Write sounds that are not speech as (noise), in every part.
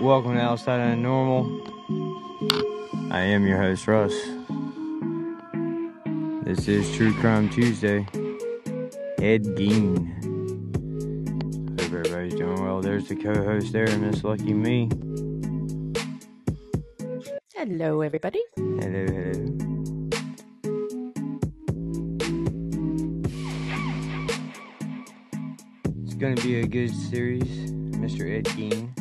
Welcome to Outside of Normal. I am your host, Russ. This is True Crime Tuesday. Ed Gein. Hope everybody's doing well. There's the co host there, Miss Lucky Me. Hello, everybody. Hello, hello. Be a good series, Mr. Ed Gein.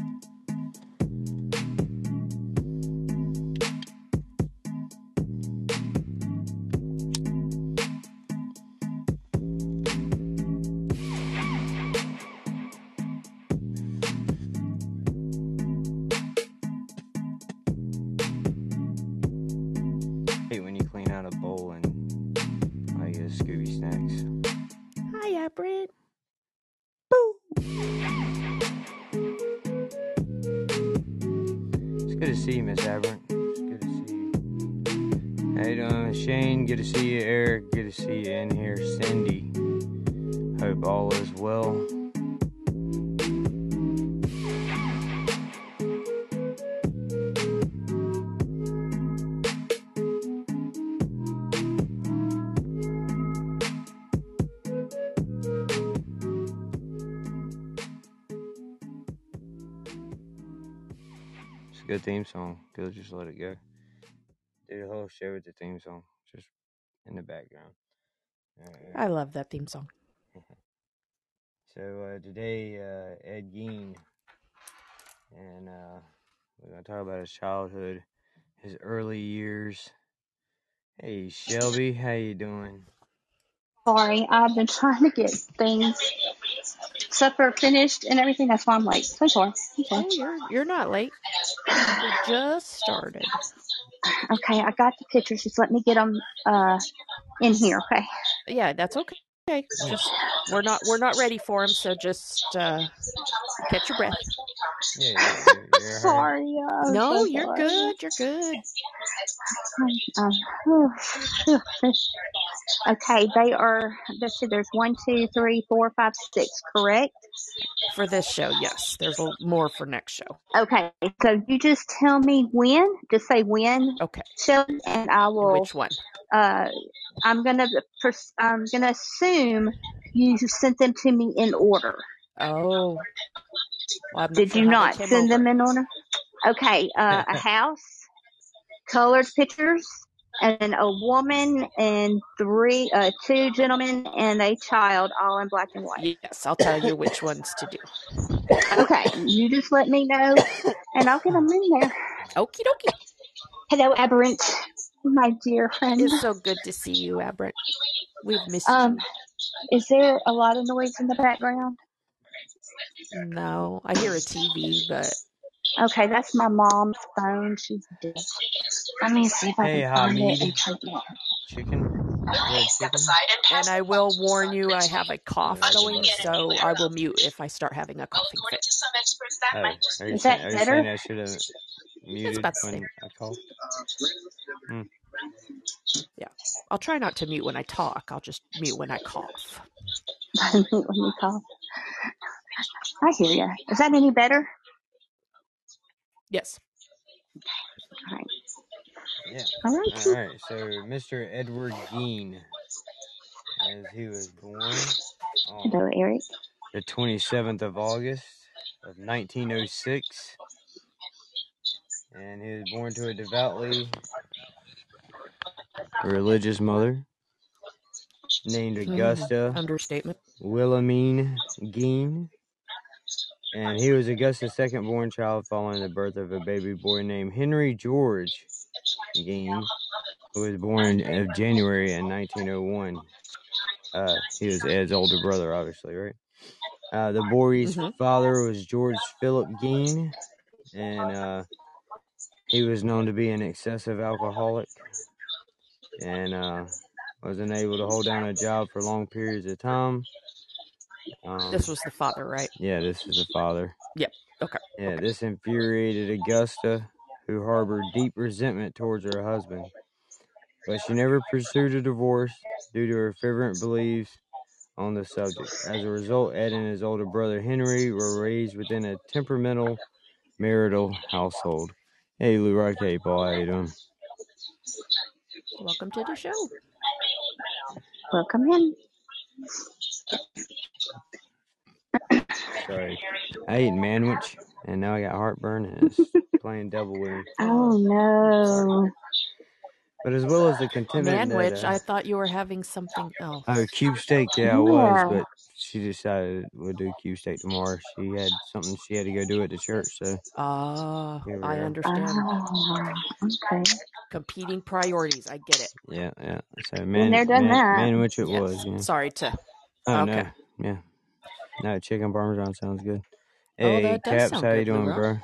Just let it go. Do a whole show with the theme song, just in the background. Alright. I love that theme song. (laughs) So uh, today, uh, Ed Gein, and uh, we're gonna talk about his childhood, his early years. Hey Shelby, how you doing? Sorry, I've been trying to get things, supper finished and everything. That's why I'm late. So sorry. I'm sorry. Oh, you're you're not late. We just started. Okay, I got the pictures. Just let me get them uh, in here. Okay. Yeah, that's okay. Okay, just we're not we're not ready for him, so just uh, catch your breath. Yeah, you're, you're, you're her. sorry. uh, I'm No, so you're sorry. good. You're good. Um, okay, they are. Let's see. There's one, two, three, four, five, six. Correct. For this show, yes. There's a, more for next show. Okay. So you just tell me when. Just say when, Okay. Shelby, and I will. Which one? uh, I'm gonna pers- I'm gonna assume you sent them to me in order. Oh. Well, Did sure you not send over. them in order? Okay, uh, a (laughs) house, colored pictures, and a woman and three, uh, two gentlemen and a child, all in black and white. Yes, I'll tell you which ones to do. Okay, you just let me know, and I'll get them in there. Okie dokie. Hello, Aberrant, my dear friend. It's so good to see you, Aberrant. We've missed Um, you. is there a lot of noise in the background? No, I hear a TV, but Okay, that's my mom's phone. She's dead. Let me see if I Hey, can find it Hamid. and take it. Chicken? Chicken? and I will warn you, I have a cough going, so I will mute if I start having a coughing fit. Oh, are you, Is saying, that are you better? saying I should have muted about the when same. I called? Hmm. I'll try not to mute when I talk. I'll just mute when I cough. mute (laughs) when you call. I hear you. Is that any better? Yes. All right. Yeah. All right. All right. So, Mr. Edward Gein, as he was born on Hello, Eric. the 27th of August of 1906, and he was born to a devoutly religious mother named. Augusta Understatement. Wilhelmine Gein. And he was Augusta's second born child following the birth of a baby boy named Henry George Gein, who was born in January in 1901. Uh, he was Ed's older brother, obviously, right? Uh, the boy's Mhm. father was George Philip Gein, and uh, he was known to be an excessive alcoholic and uh, was unable to hold down a job for long periods of time. Um, This was the father, right? yeah, this is the father. Yep, okay, Yeah, okay. this infuriated Augusta, who harbored deep resentment towards her husband. but she never pursued a divorce due to her fervent beliefs on the subject. As a result, Ed and his older brother Henry were raised within a temperamental marital household. Hey, Lou Rod K. Paul, how you doing? Welcome to the show. Welcome in. Sorry, I ate manwich and now I got heartburn and it's playing double with me. Oh no. But as well as the contentment Manwich, that, uh, I thought you were having something else. Oh, cube steak, yeah, I was, but she decided we'll do cube steak tomorrow. She had something she had to go do at the church, so Ah, Here we I are. understand. Oh, okay. Competing priorities. I get it. yeah, yeah. So man, there, done man, that. man, which it Yes. was, yeah. Sorry to. Oh okay. no, yeah, no chicken parmesan sounds good. Oh, Hey, that Caps, how you doing, bro?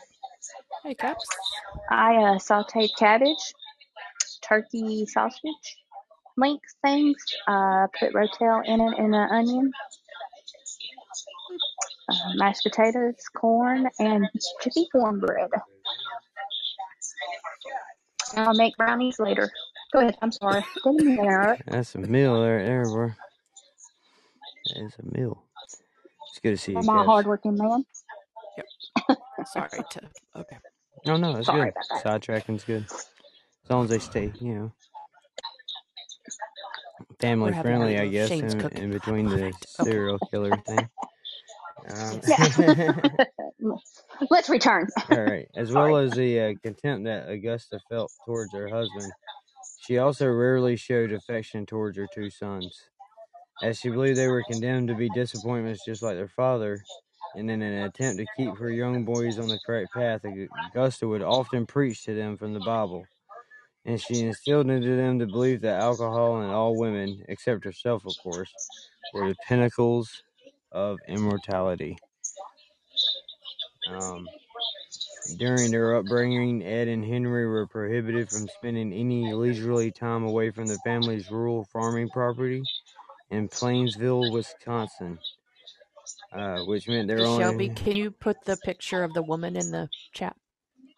Hey, Caps. I uh, sauteed cabbage, turkey sausage, link things. Uh, put rotel in it and an onion. Uh, mashed potatoes, corn, and chippy cornbread. And I'll make brownies later. Go ahead. I'm sorry. Didn't mean to interrupt. That's a meal right there, bro. That is a meal. It's good to see you, I'm a Caps. hardworking man. Yep. (laughs) Sorry to. Okay. No, no, it's Sorry good. about that. Sidetracking's good. As long as they stay, you know, family having friendly, I guess, Shane's in, cooking. in between the Okay. serial killer thing. Um, (laughs) (laughs) Let's return. All right. As well as the uh, contempt that Augusta felt towards her husband, she also rarely showed affection towards her two sons. As she believed they were condemned to be disappointments just like their father, and in an attempt to keep her young boys on the correct path, Augusta would often preach to them from the Bible. And she instilled into them the belief that alcohol and all women, except herself, of course, were the pinnacles of immortality. Um, during their upbringing, Ed and Henry were prohibited from spending any leisurely time away from the family's rural farming property in Plainsville, Wisconsin, uh, which meant their Shelby, only. can you put the picture of the woman in the chat?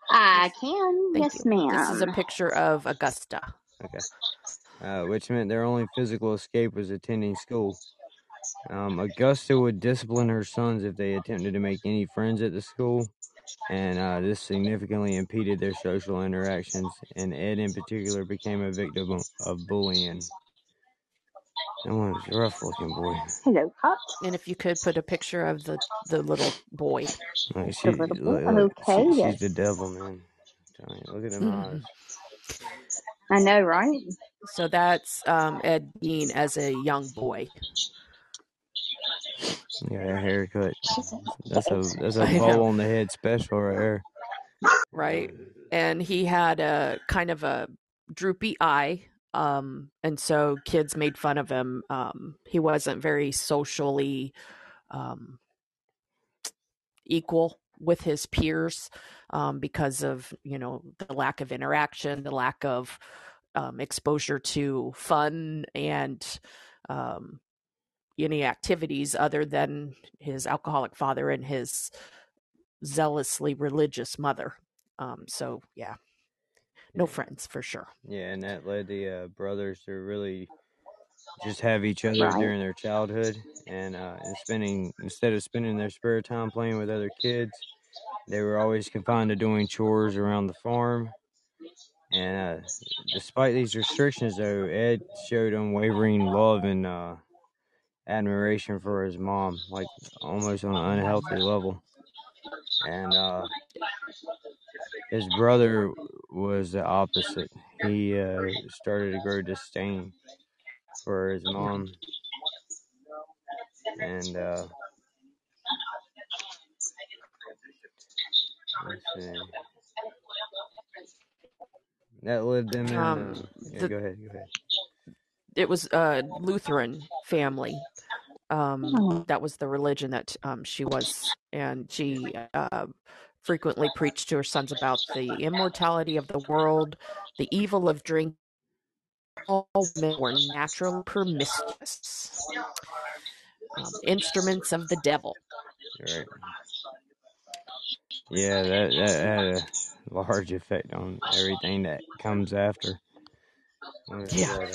I can. Thank yes, you. ma'am. This is a picture of Augusta. Okay. Uh, which meant their only physical escape was attending school. Um, Augusta would discipline her sons if they attempted to make any friends at the school, and uh, this significantly impeded their social interactions. And Ed, in particular, became a victim of, of bullying. That one was a rough looking boy. Hello, Pops. And if you could put a picture of the, the little boy. Like she, little boy? look, look, Okay, she- then. she's the devil, man. I'm telling you, look at them eyes. I know, right? So that's um, Ed Gein as a young boy. Yeah, that haircut. That's a that's a (laughs) I know. bowl on the head special right there. right? And he had a kind of a droopy eye. Um, and so kids made fun of him. Um, he wasn't very socially um, equal with his peers um, because of you know the lack of interaction, the lack of um, exposure to fun and um, any activities other than his alcoholic father and his zealously religious mother. Um, so yeah, no friends for sure. Yeah, and that led the uh, brothers to really just have each other Right. during their childhood, and uh, and spending instead of spending their spare time playing with other kids, they were always confined to doing chores around the farm. And uh, despite these restrictions, though, Ed showed unwavering love and uh, admiration for his mom, like almost on an unhealthy level. And uh, his brother was the opposite. He uh, started to grow disdain for his mom, and uh, let's see. That led them in. Um, uh, yeah, the- go ahead. Go ahead. It was a Lutheran family. Um, Oh. that was the religion that um, she was, and she uh, frequently preached to her sons about the immortality of the world, the evil of drink. All men were natural promiscuous, um, instruments of the devil. Right. Yeah, that that had a large effect on everything that comes after. Yeah.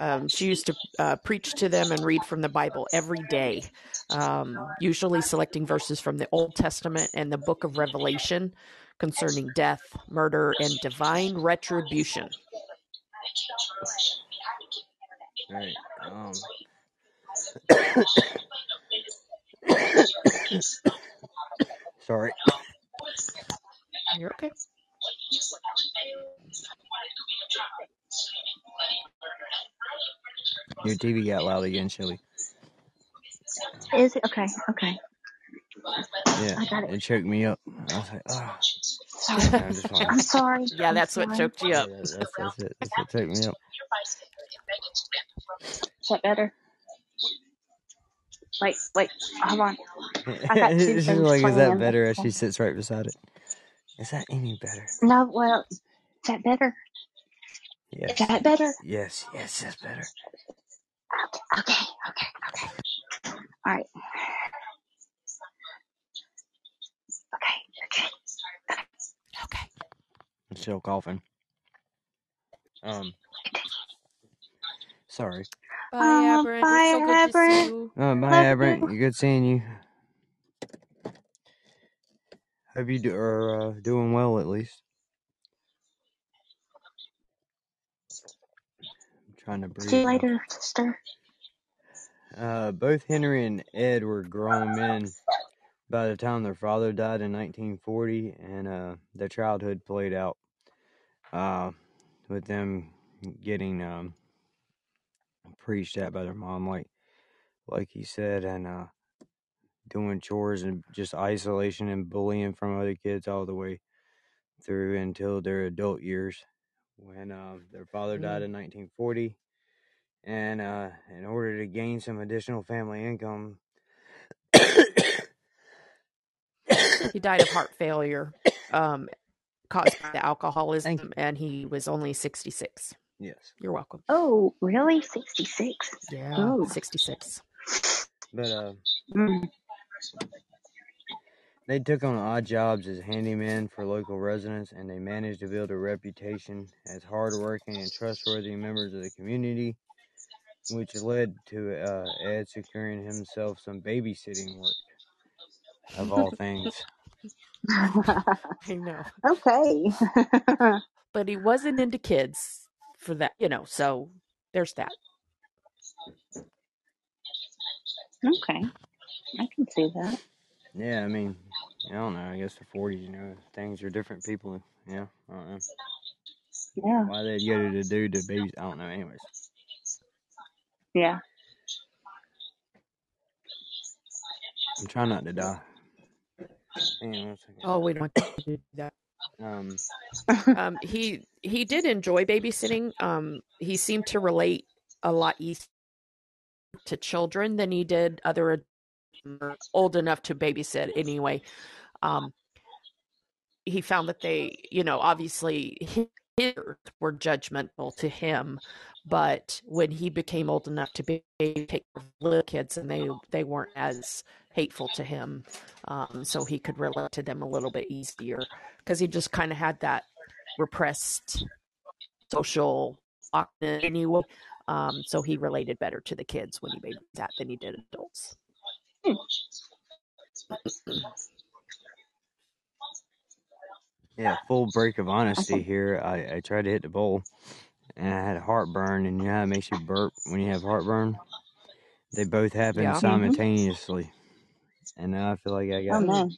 Um, she used to uh, preach to them and read from the Bible every day, um, usually selecting verses from the Old Testament and the book of Revelation concerning death, murder, and divine retribution. Right. Um, sorry. You're okay. Your TV got loud again, Shelly. Is it okay? Okay. Yeah, I got it. it choked me up. I was like, oh. Sorry. I'm just. I'm sorry. Yeah, I'm that's what sorry. choked you up. that's, that's, that's it. That's what choked me up. Is that better? Wait, wait, hold on. got (laughs) two She's like, is that better? As she sits right beside it. Is that any better? No, well, is that better? Is that better? Yes, yes, that's better. Okay, okay, okay. All right. Okay, okay. Okay. I'm still coughing. Um, sorry. Bye, Oh, Aberrant. bye, it's so good to see Aberrant. you. Uh, bye, Love Aberrant. you. You good seeing you. Hope you do, are uh, doing well at least. Trying to breathe. See you later, sister. Uh, both Henry and Ed were grown men by the time their father died in 1940, and uh, their childhood played out uh, with them getting um, preached at by their mom, like like he said, and uh, doing chores and just isolation and bullying from other kids all the way through until their adult years, when uh, their father died in 1940 and uh, in order to gain some additional family income, He died of heart failure um, caused by the alcoholism, and he was only 66. yes, You're welcome. Oh, really? 66? Yeah, Oh. 66. but uh, Mm. They took on odd jobs as handymen for local residents, and they managed to build a reputation as hardworking and trustworthy members of the community, which led to uh, Ed securing himself some babysitting work, of all things. (laughs) I know. okay. (laughs) But he wasn't into kids for that, you know, so there's that. okay. I can see that. Yeah, I mean, I don't know. I guess the 40s, you know, things are different. People, yeah, I don't know. Yeah. Why they'd go to the dude to babies, I don't know. Anyways, Yeah. I'm trying not to die. Hang on one second. Oh, we don't want to do that. Um, Um, he he did enjoy babysitting. Um, he seemed to relate a lot easier to children than he did other old enough to babysit anyway. Um, he found that they, you know, obviously his were judgmental to him, but when he became old enough to be take care little kids, and they they weren't as hateful to him, um, so he could relate to them a little bit easier because he just kind of had that repressed social awkwardness anyway. Um, so he related better to the kids when he made that than he did adults. (clears throat) yeah, full break of honesty Awesome. here. I, I tried to hit the bowl, and I had heartburn, and you know how it makes you burp when you have heartburn? They both happened Yeah. Mhm. simultaneously. And now I feel like I Oh, got no.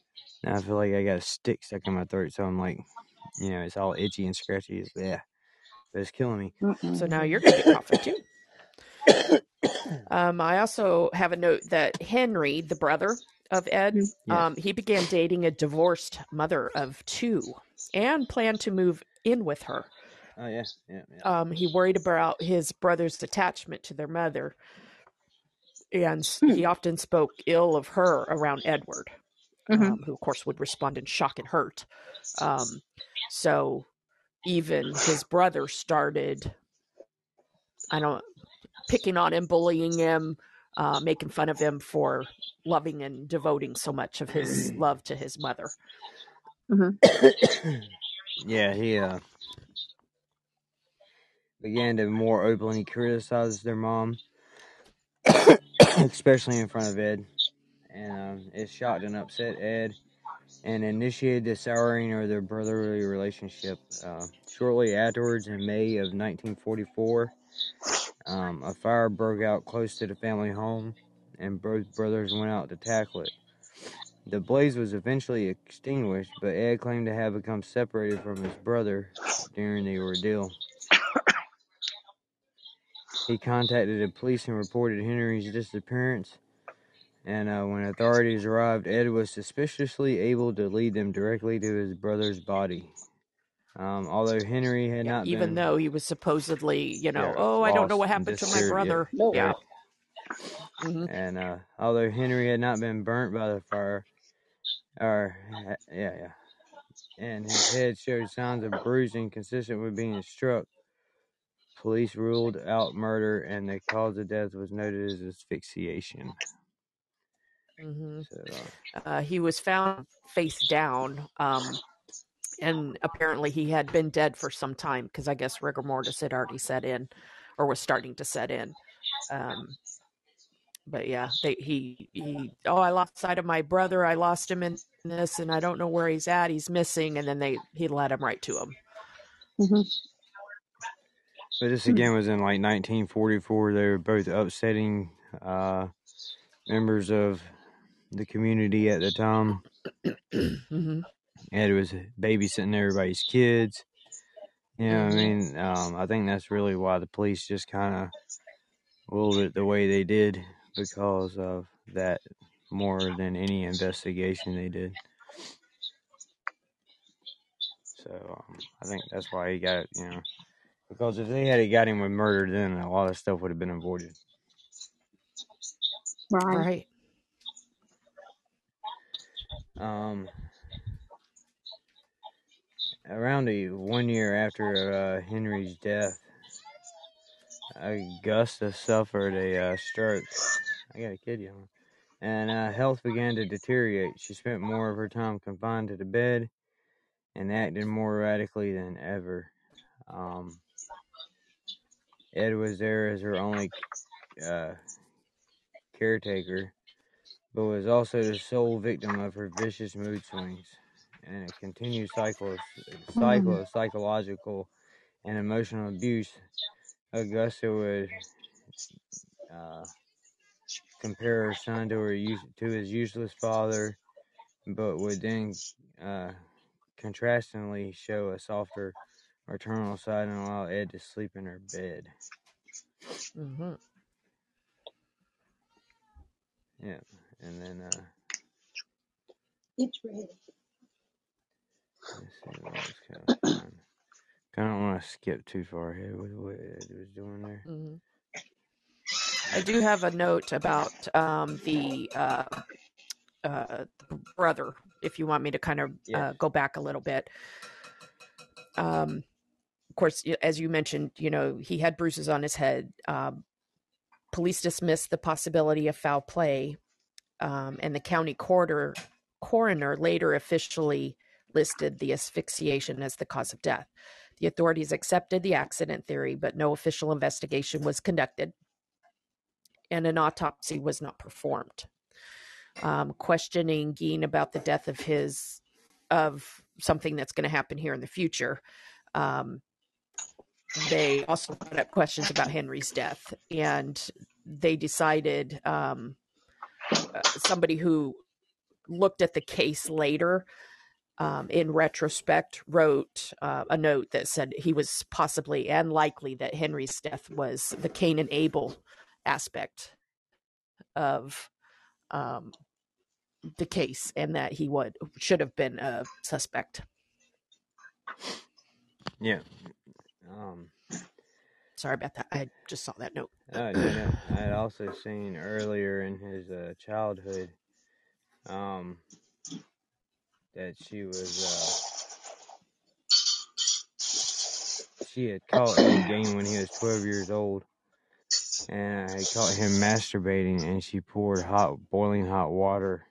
now I feel like I got a stick stuck in my throat, so I'm like, you know, it's all itchy and scratchy. It's, yeah, but it's killing me. Mm-mm. So now you're going to get coughing too. Um, I also have a note that Henry, the brother of Ed, Mhm. Yes. um, he began dating a divorced mother of two and planned to move in with her. Oh yeah, yeah, yeah. Um, he worried about his brother's attachment to their mother, and Hmm. he often spoke ill of her around Edward, Mhm. um, who, of course, would respond in shock and hurt. Um, so even his brother started, I don't, picking on him, bullying him, uh, making fun of him for loving and devoting so much of his love to his mother. Mhm. (coughs) yeah, he uh began to more openly criticize their mom, (coughs) especially in front of Ed. And um, it shocked and upset Ed and initiated the souring of their brotherly relationship. Uh, shortly afterwards, in May of 1944, um, a fire broke out close to the family home, and both brothers went out to tackle it. The blaze was eventually extinguished, but Ed claimed to have become separated from his brother during the ordeal. He contacted the police and reported Henry's disappearance. And uh, when authorities arrived, Ed was suspiciously able to lead them directly to his brother's body. Um, although Henry had Yeah, not even been, though he was supposedly, you know, Yeah, oh, I don't know what happened to my disappeared, yeah. brother. Nope. Yeah. hmm and uh, although Henry had not been burnt by the fire, or yeah, yeah, and his head showed signs of bruising consistent with being struck, police ruled out murder, and the cause of death was noted as asphyxiation. hmm So, uh, Uh, he was found face down, um, and apparently he had been dead for some time because I guess rigor mortis had already set in, or was starting to set in. Um, but yeah, they, he he. Oh, I lost sight of my brother. I lost him in this, and I don't know where he's at. He's missing, and then they he led him right to him. hmm But this again was in like 1944. They were both upsetting uh, members of the community at the time. hmm Ed was babysitting everybody's kids. You know what I Mhm. mean? Um, I think that's really why the police just kind of ruled it the way they did because of that more than any investigation they did. So um, I think that's why he got, you know, because if they had got him with murder, then a lot of stuff would have been avoided. Right. Right. Um, around a one year after uh, Henry's death, Augusta suffered a uh, stroke. I got a kid, you And uh, health began to deteriorate. She spent more of her time confined to the bed and acted more erratically than ever. Um, Ed was there as her only uh, caretaker, but was also the sole victim of her vicious mood swings and a continued cycle of, cycle of psychological and emotional abuse. Augusta would uh, compare her son to her use, to his useless father, but would then uh, contrastingly show a softer maternal side and allow Ed to sleep in her bed. Mm hmm Yeah, and then uh, It's ready. let's see what else can I find. I don't want to skip too far ahead with what Ed was doing there. hmm I do have a note about um, the uh, uh, brother, if you want me to kind of uh, go back a little bit. Um, of course, as you mentioned, you know, he had bruises on his head. Um, police dismissed the possibility of foul play, um, and the county coroner, coroner later officially listed the asphyxiation as the cause of death. The authorities accepted the accident theory, but no official investigation was conducted, and an autopsy was not performed. Um, questioning Gein about the death of his of something that's going to happen here in the future. Um, they also brought up questions about Henry's death, and they decided um, uh, somebody who looked at the case later um, in retrospect wrote uh, a note that said he was possibly and likely that Henry's death was the Cain and Abel aspect of um, the case and that he would should have been a suspect. Yeah. Um, Sorry about that. I just saw that note. uh, you know, I had also seen earlier in his uh, childhood um, that she was uh, she had caught him game when he was 12 years old and I caught him masturbating and she poured hot boiling hot water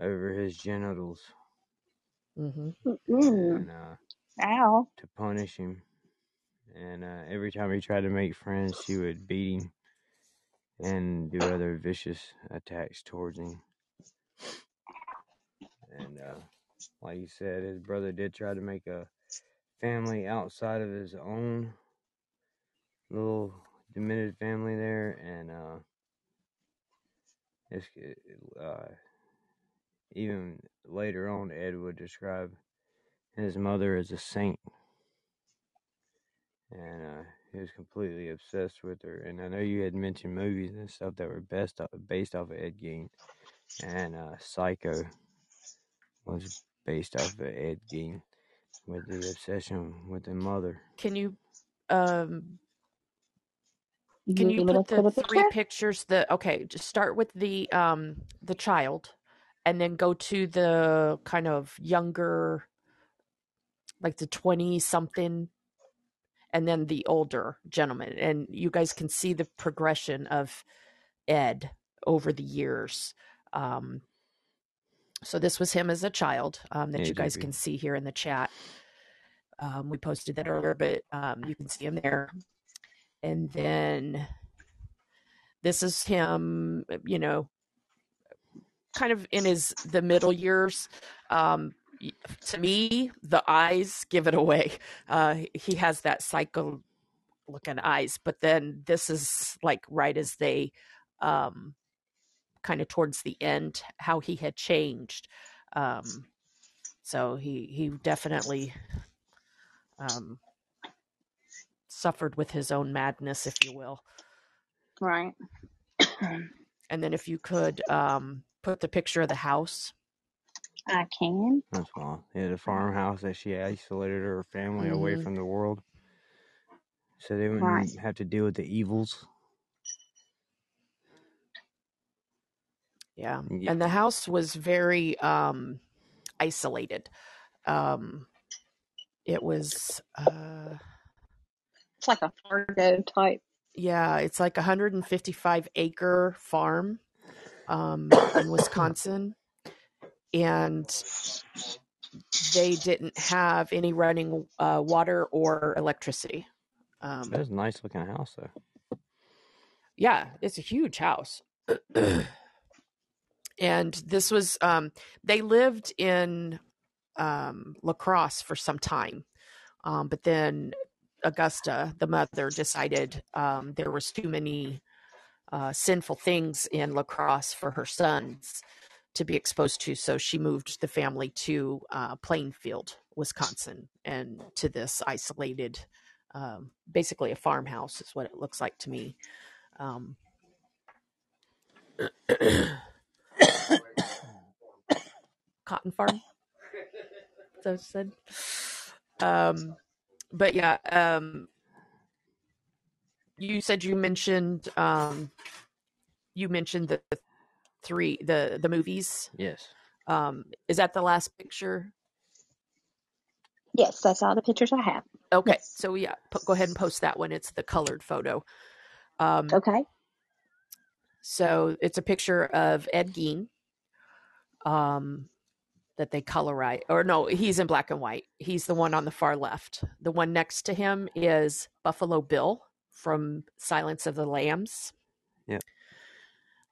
over his genitals hmm Mm. and uh, Ow. to punish him and uh, every time he tried to make friends, she would beat him and do other vicious attacks towards him. And uh, like you said, his brother did try to make a family outside of his own little diminished family there, and uh, it's uh, even later on, Ed would describe his mother as a saint, and uh, he was completely obsessed with her. And I know you had mentioned movies and stuff that were best based off of Ed Gein, and uh, Psycho was based off of Ed Gein with the obsession with the mother. Can you um can you put the three pictures the okay, just start with the um the child and then go to the kind of younger like the 20 something and then the older gentleman and you guys can see the progression of ed over the years um, so this was him as a child um, that you guys can see here in the chat. Um, we posted that earlier but um, you can see him there and then this is him you know kind of in his the middle years um, to me, the eyes give it away. (laughs) Uh, he has that psycho looking eyes, but then this is like right as they um, kind of towards the end, how he had changed. Um, so he he definitely um, suffered with his own madness, if you will. Right. and then if you could um, put the picture of the house I can. That's small. Yeah, the farmhouse that she isolated her family mm-hmm. away from the world, so they wouldn't right. have to deal with the evils. Yeah. yeah. and the house was very um, isolated. Um, it was. Uh, it's like a Fargo type. Yeah, it's like a 155 acre farm um, in Wisconsin and they didn't have any running uh, water or electricity. Um, That's a nice looking house, though. Yeah, it's a huge house. and this was, um, they lived in um, La Crosse for some time. Um, but then Augusta, the mother, decided um, there was too many uh, sinful things in La Crosse for her sons to be exposed to. So she moved the family to uh, Plainfield, Wisconsin, and to this isolated, um, basically a farmhouse is what it looks like to me. Um, cotton farm. So said. Um, but yeah, um, you said you mentioned um, you mentioned the three the the movies. Yes. Um, is that the last picture? Yes, that's all the pictures I have. Okay, yes. so yeah, go ahead and post that one. It's the colored photo. Um, okay. So it's a picture of Ed Gein. Um, that they colorize, or no, he's in black and white. He's the one on the far left. The one next to him is Buffalo Bill from Silence of the Lambs. Yeah.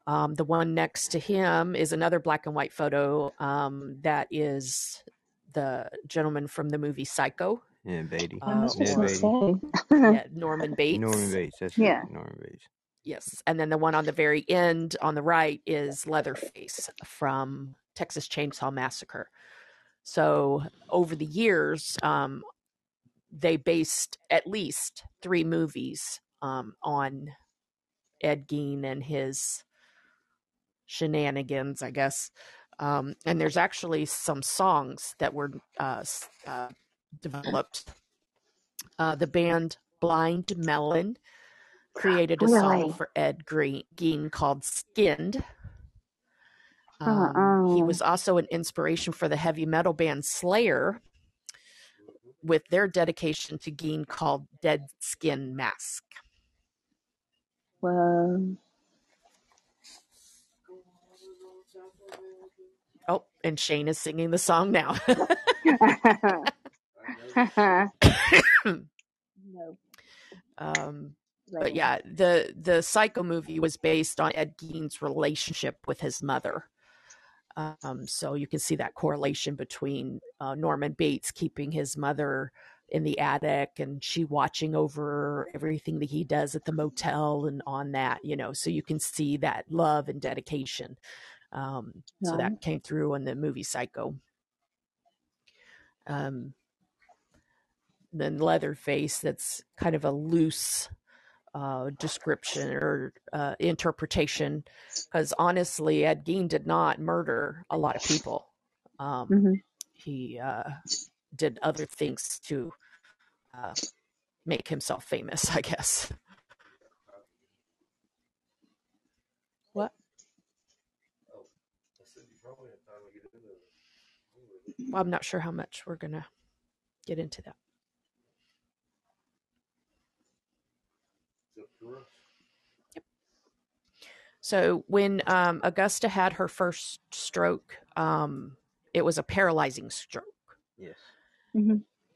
Um, the one next to him is another black and white photo um, that is the gentleman from the movie Psycho. Yeah, Beatty. Uh, yeah, (laughs) Beatty. yeah, Norman Bates. Norman Bates. That's yeah. Right, Norman Bates. Yes, and then the one on the very end on the right is Leatherface from Texas Chainsaw Massacre. So over the years, um, they based at least three movies um, on Ed Gein and his shenanigans, I guess. Um, and there's actually some songs that were uh, uh, developed. Uh, the band Blind Melon created a song for Ed Green, Gein called Skinned. Um. He was also an inspiration for the heavy metal band Slayer with their dedication to Gein called Dead Skin Mask. Well, Oh, and Shane is singing the song now. (laughs) (laughs) no. Um, but yeah, the the Psycho movie was based on Ed Gein's relationship with his mother. Um, so you can see that correlation between uh, Norman Bates keeping his mother in the attic and she watching over everything that he does at the motel and on that, you know. So you can see that love and dedication. Um, so that came through in the movie Psycho. Um, then Leatherface, that's kind of a loose uh, description or uh, interpretation, because honestly, Ed Gein did not murder a lot of people. Um, Mhm. he uh, did other things to uh, make himself famous, I guess. What? Well, I'm not sure how much we're gonna get into that. So when um, Augusta had her first stroke, um, it was a paralyzing stroke, Yes.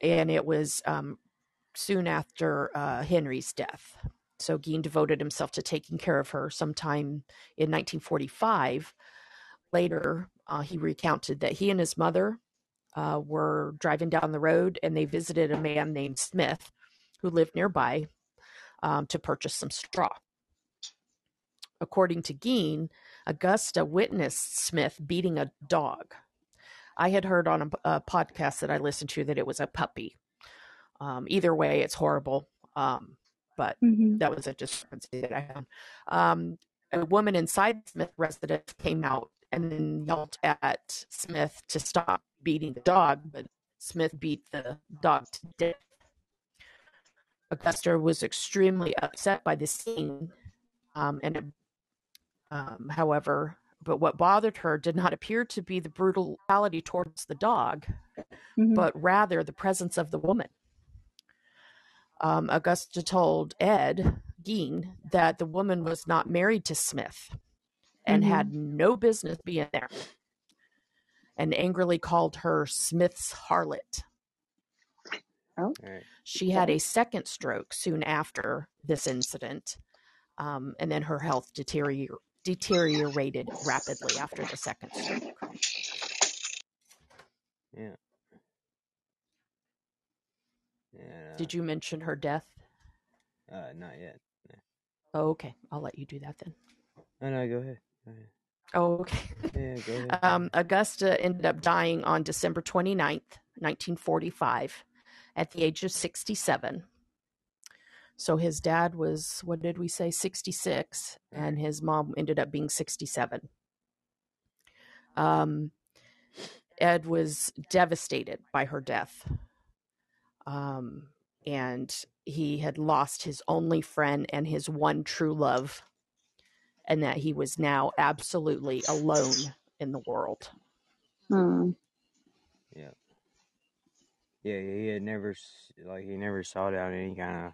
and it was um, soon after uh, Henry's death. So Gein devoted himself to taking care of her. Sometime in 1945, later uh, he recounted that he and his mother uh, were driving down the road and they visited a man named Smith who lived nearby um, to purchase some straw. According to Gein, Augusta witnessed Smith beating a dog. I had heard on a, a podcast that I listened to that it was a puppy. Um, either way, it's horrible. Um, but Mhm. that was a discrepancy that I found. Um, a woman inside Smith residence came out and then yelled at Smith to stop beating the dog, but Smith beat the dog to death. Augusta was extremely upset by the scene, um, and um, however, but what bothered her did not appear to be the brutality towards the dog, Mhm. but rather the presence of the woman. Um, Augusta told Ed Gein that the woman was not married to Smith and Mhm. had no business being there, and angrily called her Smith's harlot. All right. She had a second stroke soon after this incident, um, and then her health deterior- deteriorated rapidly after the second stroke. Yeah. Yeah. Did you mention her death? Uh, not yet. Oh, okay. I'll let you do that then. No, no, go ahead. Go ahead. Oh, okay. (laughs) Yeah, go ahead. Um, Augusta ended up dying on December 29th, 1945, at the age of 67. So his dad was, what did we say, 66, and his mom ended up being 67. Um, Ed was devastated by her death. Um, and he had lost his only friend and his one true love, and that he was now absolutely alone in the world. Mm. Yeah. Yeah, he had never like he never sought out any kind of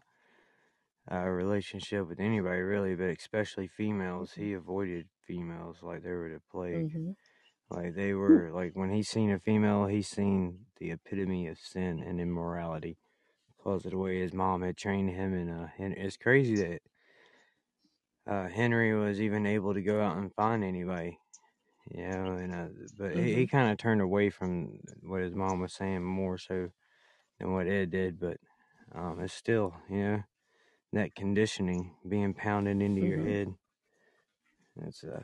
uh, relationship with anybody really, but especially females. He avoided females like they were the plague. Mhm. Like they were like when he seen a female, he seen the epitome of sin and immorality because of the way his mom had trained him. And uh, and it's crazy that uh, Henry was even able to go out and find anybody. You know, and uh, but he, he kind of turned away from what his mom was saying more so than what Ed did. But um, it's still, you know, that conditioning being pounded into your Mhm. head. It's uh,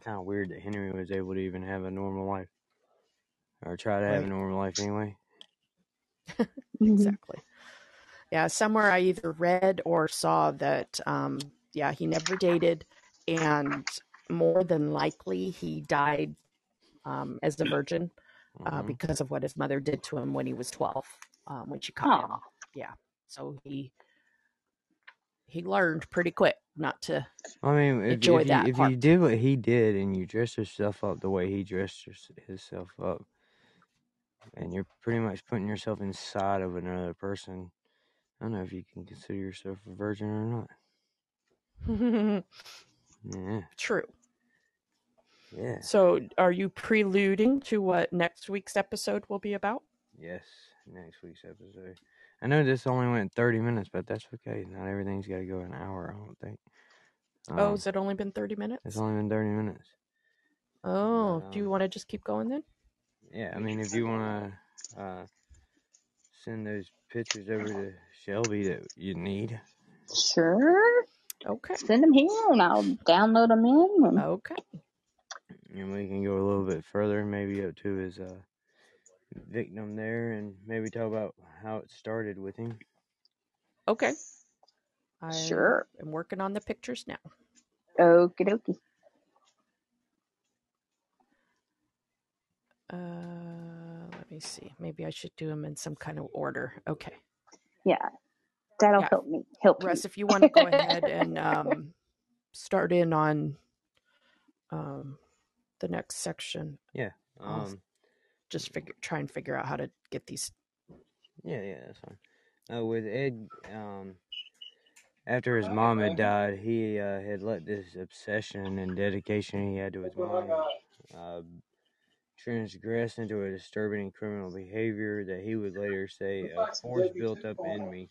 kind of weird that Henry was able to even have a normal life or try to have a normal life anyway. (laughs) Mhm. Exactly. Yeah, somewhere I either read or saw that, um, yeah, he never dated, and more than likely he died um, as a virgin uh, Mhm. because of what his mother did to him when he was 12, um, when she caught him. Aw. Yeah, so he he learned pretty quick not to. I mean, if, Enjoy if, you, that if part. you did what he did and you dressed yourself up the way he dressed himself up, and you're pretty much putting yourself inside of another person, I don't know if you can consider yourself a virgin or not. (laughs) Yeah, True. yeah, So, are you preluding to what next week's episode will be about? Yes, next week's episode. I know this only went 30 minutes, but that's okay. Not everything's got to go an hour, I don't think. oh, Um, has it only been 30 minutes? it's only been 30 minutes. oh, but, do you um, want to just keep going then? Yeah, I mean, if you want to uh, send those pictures over to Shelby that you need, Sure. Okay. Send them here and I'll download them in. And, Okay. and we can go a little bit further, maybe up to his uh, victim there, and maybe talk about how it started with him. Okay. I Sure. am working on the pictures now. Okie dokie. Uh, let me see. Maybe I should do them in some kind of order. Okay. Yeah. That'll Yeah. help me. Help Russ, me. if you want to go ahead (laughs) and um, start in on um, the next section, Yeah. Um, just figure try and figure out how to get these. Yeah, yeah, that's fine. Uh, with Ed, um, after his mom had died, he uh, had let this obsession and dedication he had to his mom uh, transgress into a disturbing criminal behavior that he would later say a force built up in me.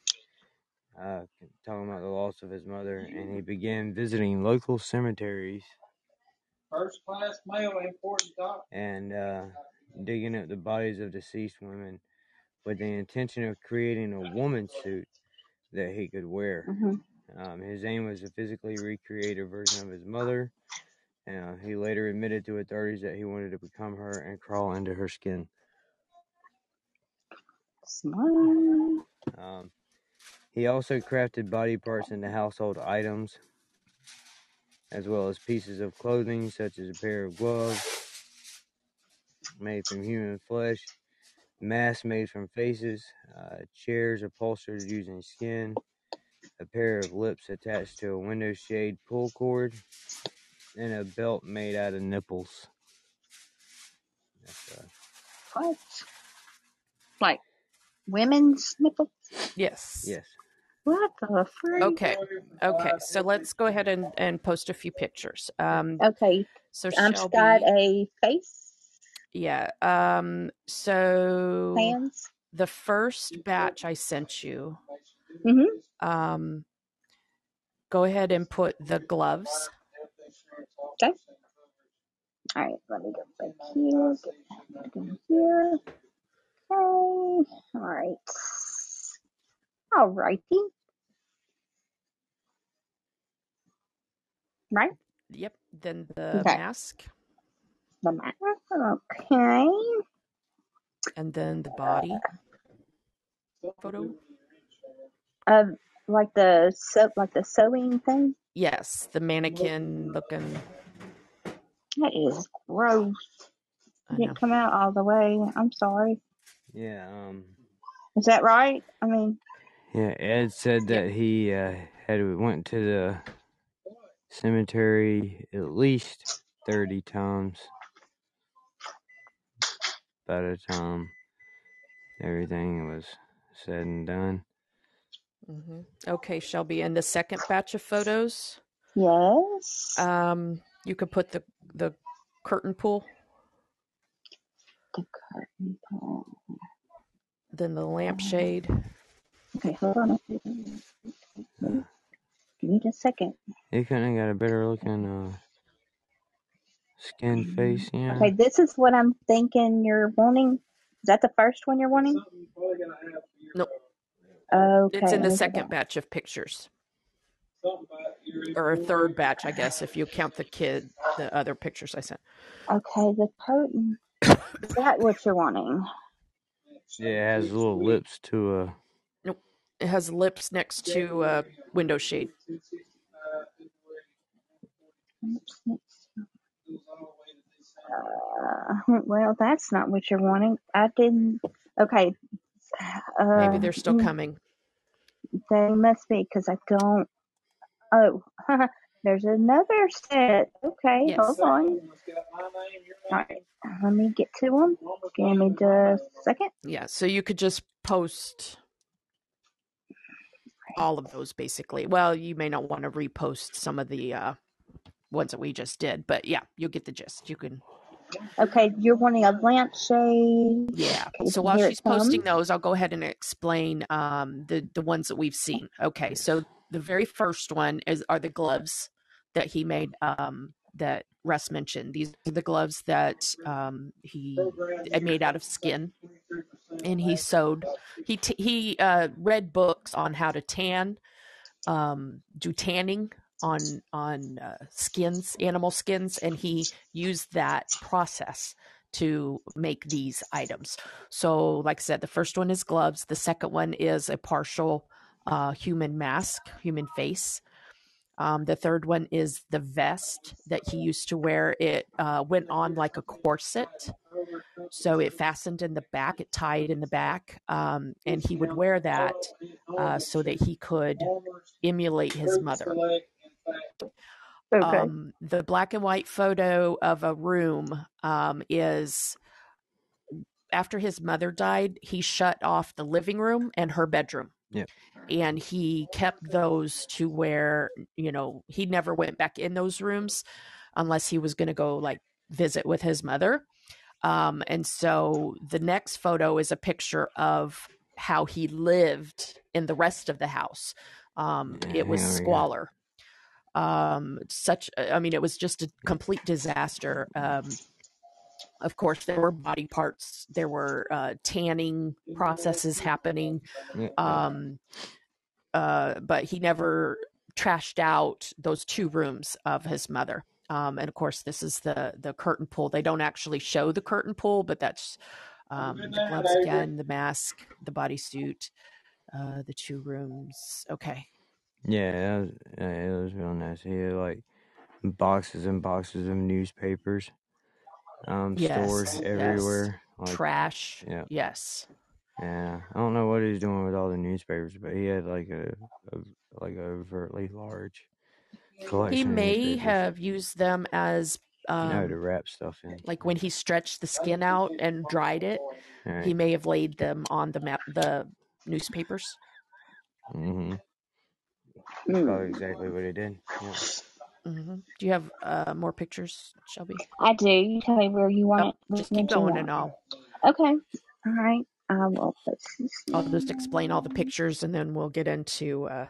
Uh, talking about the loss of his mother, and he began visiting local cemeteries First class mail, important doc. and uh, digging up the bodies of deceased women with the intention of creating a woman suit that he could wear. hmm Um, his aim was to physically recreate a version of his mother. Uh, he later admitted to authorities that he wanted to become her and crawl into her skin. Smile. Um, he also crafted body parts into household items, as well as pieces of clothing, such as a pair of gloves made from human flesh, masks made from faces, uh, chairs upholstered using skin, a pair of lips attached to a window shade pull cord, and a belt made out of nipples. That's, uh, What? Like women's nipples? Yes. yes. What the freak? Okay. Okay. So let's go ahead and, and post a few pictures. Um, Okay. so I'm Shelby, got a face, yeah. Um, so hands. the first batch I sent you, Mm-hmm. um, go ahead and put the gloves. Okay. All right. Let me go back here. Get back in here. Okay. All right. All righty. Right. Yep. Then the Okay. mask, The mask. Okay. and then the body photo. Uh, like the so like the sewing thing. Yes, the mannequin looking. That is gross. I. Didn't come out all the way. I'm sorry. Yeah. Um. Is that right? I mean, Yeah, Ed said that he uh, had went to the cemetery at least thirty times by the time everything was said and done. hmm Okay, Shelby. And the second batch of photos, yes. um, you could put the the curtain pull, the curtain call. then the lampshade. Okay, hold on. Give me just a second. He couldn't have got a better looking uh, skin face, you know. Okay, this is what I'm thinking you're wanting. Is that the first one you're wanting? Something you're probably gonna have for your, Nope. Okay. It's in the let me go second batch of pictures, something about your or a third batch, I guess, if you count the kid, the other pictures I sent. Okay, the curtain. Is that what you're wanting? Yeah, it has little lips to a. Nope. It has lips next to a window shade. Oops, oops. Uh, well, that's not what you're wanting. I didn't. Okay. Uh, Maybe they're still mm, coming. They must be because I don't. Oh, (laughs) there's another set. Okay, Yes. hold on. All right, let me get to them. Give me just a second. Yeah, so you could just post all of those basically. Well, you may not want to repost some of the uh, ones that we just did, but yeah, you'll get the gist. You can. Okay, you're wanting a lampshade. Yeah. Okay, So while she's posting those, I'll go ahead and explain um, the the ones that we've seen. Okay. So the very first one is are the gloves that he made um, that Russ mentioned. These are the gloves that um, he made out of skin, and he sewed. He t- he uh, read books on how to tan, um, do tanning on on uh, skins, animal skins, and he used that process to make these items. So, like I said, the first one is gloves. The second one is a partial uh, human mask, human face. Um, the third one is the vest that he used to wear. It uh, went on like a corset. So it fastened in the back, it tied in the back. Um, and he would wear that uh, so that he could emulate his mother. Okay. Um, the black and white photo of a room um, is after his mother died, he shut off the living room and her bedroom. Yep. And he kept those to where, you know, he never went back in those rooms unless he was going to go like visit with his mother. Um, and so the next photo is a picture of how he lived in the rest of the house. Um, Yeah, it was hang on, we squalor. Um, such, I mean, it was just a complete disaster. Um, of course, there were body parts, there were uh, tanning processes happening, um, uh, but he never trashed out those two rooms of his mother. Um, and of course, this is the the curtain pull. They don't actually show the curtain pull, but that's um, the gloves again, the mask, the bodysuit, uh, the two rooms. Okay, yeah, that was, it was real nice. He had like boxes and boxes of newspapers, um, Yes, yes. everywhere. Like, trash. yeah. Yes. yeah, I don't know what he's doing with all the newspapers, but he had like a, a like a overtly large collection. He of may newspapers. have used them as no to um, wrap stuff in. like when he stretched the skin out and dried it. All right. He may have laid them on the map, the newspapers. Mm-hmm. Hmm. Probably exactly what he did. Yeah. hmm Do you have uh, more pictures, Shelby? I do. You tell me where you want Oh, it. just keep going, and it. I'll Okay. All right. I will put. I'll just explain all the pictures, and then we'll get into uh,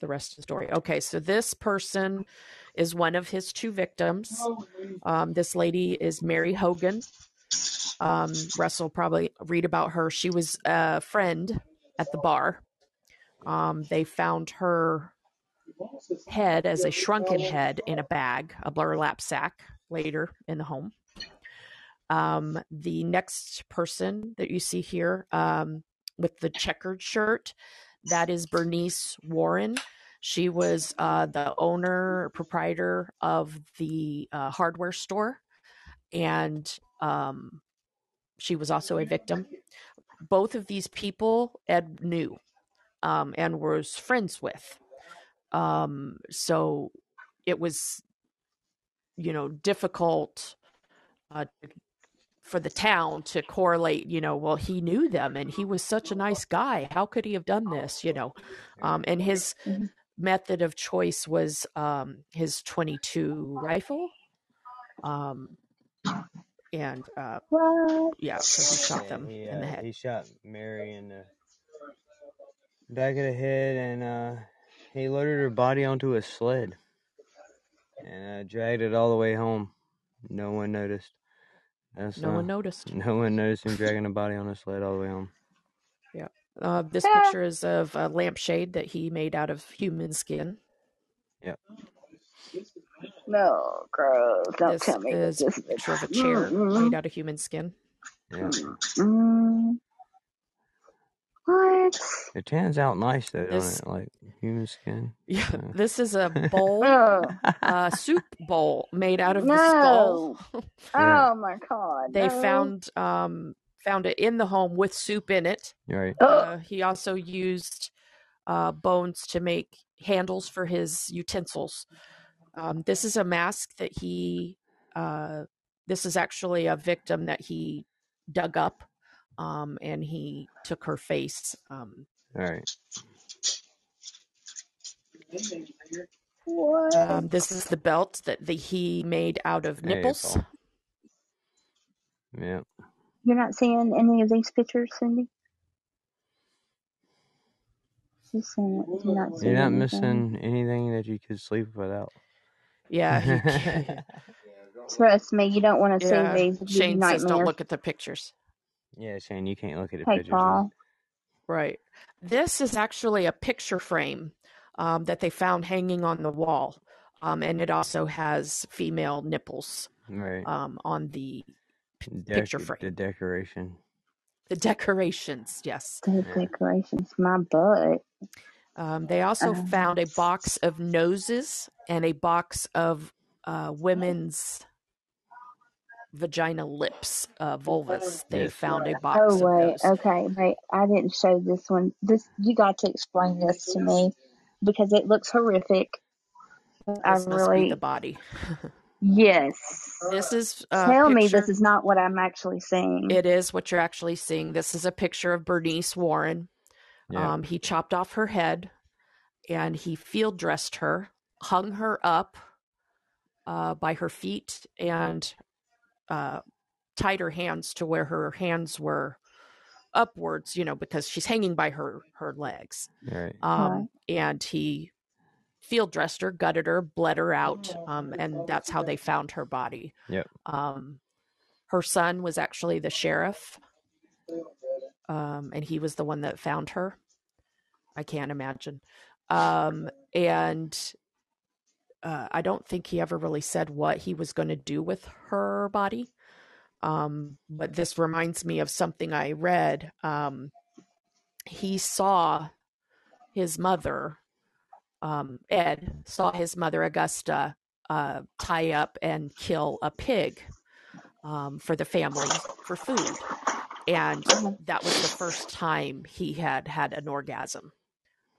the rest of the story. Okay, so this person is one of his two victims. Um, this lady is Mary Hogan. Um, Russell probably read about her. She was a friend at the bar. Um, they found her head as a shrunken head in a bag, a burlap sack, later in the home. Um, the next person that you see here um, with the checkered shirt, that is Bernice Worden. She was uh, the owner, proprietor of the uh, hardware store, and um, she was also a victim. Both of these people Ed knew um, and was friends with. Um, so it was, you know, difficult uh, for the town to correlate, you know, well, he knew them and he was such a nice guy. How could he have done this, you know? Um, and his Mhm. method of choice was um, his 22 rifle. Um, and uh, What? yeah, so he shot them he, in the uh, head. He shot Mary in the back of the head, and uh, he loaded her body onto a sled and uh, dragged it all the way home. No one noticed. That's No uh, one noticed. no one noticed him dragging a body on a sled all the way home. Yeah. Uh, this Ah. picture is of a lampshade that he made out of human skin. Yeah. No, gross. Don't this tell me is this a picture of a chair made out of human skin. Yeah, Mm. What? it tans out nice though, don't This- it? Like human skin. Yeah, Yeah. (laughs) this is a (laughs) bowl, a soup (laughs) bowl made out of the skull. no. Yeah. Oh my god. They no. found um found it in the home with soup in it. Right. Uh, he also used uh, bones to make handles for his utensils. Um, this is a mask that he. Uh, this is actually a victim that he dug up, um, and he took her face. Um, All right. What? um, this is the belt that the, he made out of There you nipples. go. Yeah. You're not seeing any of these pictures, Cindy? She's saying that you're not seeing You're not anything. missing anything that you could sleep without. Yeah, he (laughs) can't. Trust me, you don't want to yeah. see these. It'll give Shane says don't look at the pictures. yeah, Shane, you can't look at the Hey, pictures. Paul. Right. This is actually a picture frame um, that they found hanging on the wall. Um, and it also has female nipples Right. um, on the p- Dec- picture frame. The decoration. The decorations, yes. The decorations, my butt. Um, they also Um, found a box of noses and a box of uh, women's vagina lips, uh, vulvas. They Yes. found a box Oh of wait, those. okay, wait. I didn't show this one. This you got to explain this to me because it looks horrific. I This must be really the body. yes. This is a Tell me this is not what I'm actually seeing. It is what you're actually seeing. This is a picture of Bernice Worden. Yeah. Um, he chopped off her head and he field dressed her, hung her up uh, by her feet, and uh, tied her hands to where her hands were upwards, you know, because she's hanging by her her legs. right. Um, Right. And he field dressed her, gutted her, bled her out, um, and that's how they found her body. Yep. Um, her son was actually the sheriff, um, and he was the one that found her. I can't imagine. Um, and uh, I don't think he ever really said what he was going to do with her body. Um, but this reminds me of something I read. Um, he saw his mother, um, Ed, saw his mother, Augusta, uh, tie up and kill a pig um, for the family for food. And that was the first time he had had an orgasm.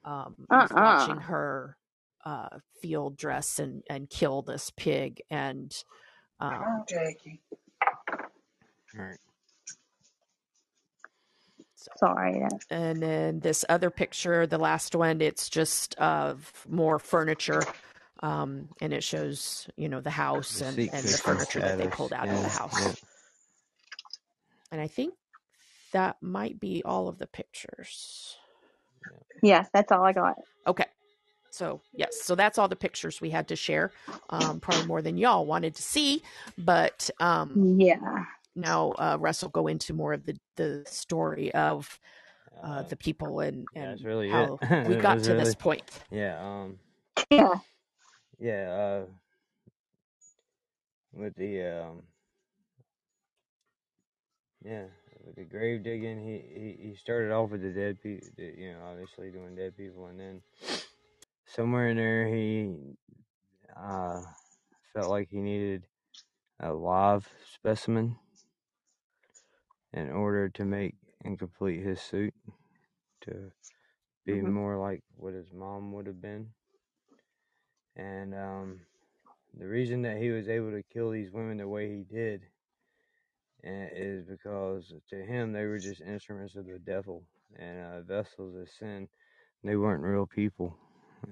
Um, Uh-uh. watching her uh, field dress and, and kill this pig. And um, Jackie. Right. Sorry. and then this other picture, the last one, it's just of more furniture. Um, and it shows, you know, the house The and, and the furniture that they pulled out of the house. yeah. And I think that might be all of the pictures. Yes, that's all I got. Okay. So, yes, so that's all the pictures we had to share. Um, probably more than y'all wanted to see. But um, Yeah. now uh, Russ will go into more of the, the story of uh, Uh, the people and, and that's really how it. (laughs) we got That's to this point. Yeah. Um. Yeah. Yeah. Uh. With the um. Yeah, with the grave digging, he, he, he started off with the dead people, you know, obviously doing dead people, and then somewhere in there he uh, felt like he needed a live specimen in order to make and complete his suit to be Mhm. more like what his mom would have been. And um, the reason that he was able to kill these women the way he did uh, is because to him they were just instruments of the devil and uh, vessels of sin. They weren't real people,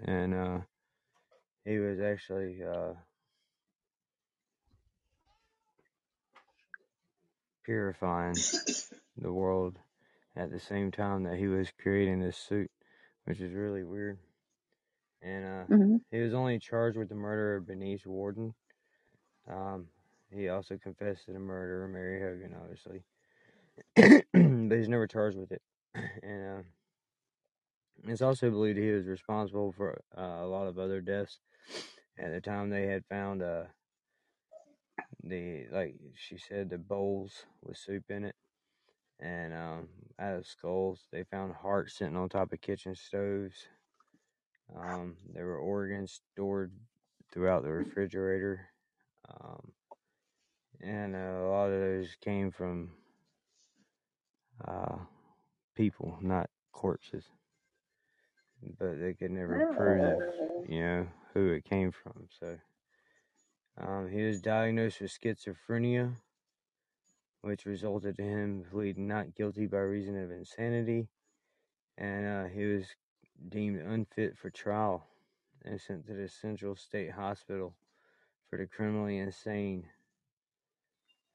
and uh, he was actually uh, purifying the world at the same time that he was creating this suit, which is really weird. And uh, hmm he was only charged with the murder of Bernice Worden. Um, he also confessed to the murder of Mary Hogan, obviously, (clears throat) but he's never charged with it. (clears throat) And uh, it's also believed he was responsible for uh, a lot of other deaths. At the time, they had found uh, the like she said the bowls with soup in it, and um, out of skulls, they found hearts sitting on top of kitchen stoves. Um, there were organs stored throughout the refrigerator. Um, and uh, a lot of those came from uh, people, not corpses. But they could never prove, you know, who it came from. So um, he was diagnosed with schizophrenia, which resulted in him pleading not guilty by reason of insanity, and uh, he was deemed unfit for trial and sent to the Central State Hospital for the criminally insane.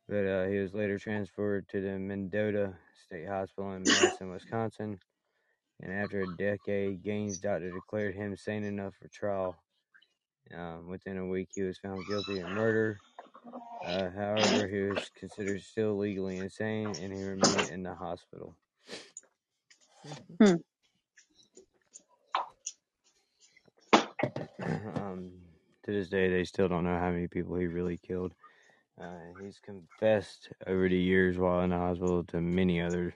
but uh, he was later transferred to the Mendota State Hospital in Madison, Wisconsin. And after a decade, Gein's doctor declared him sane enough for trial. Um, within a week, he was found guilty of murder. Uh, however, he was considered still legally insane, and he remained in the hospital. (clears throat) um, to this day, they still don't know how many people he really killed. Uh, he's confessed over the years while in the hospital to many other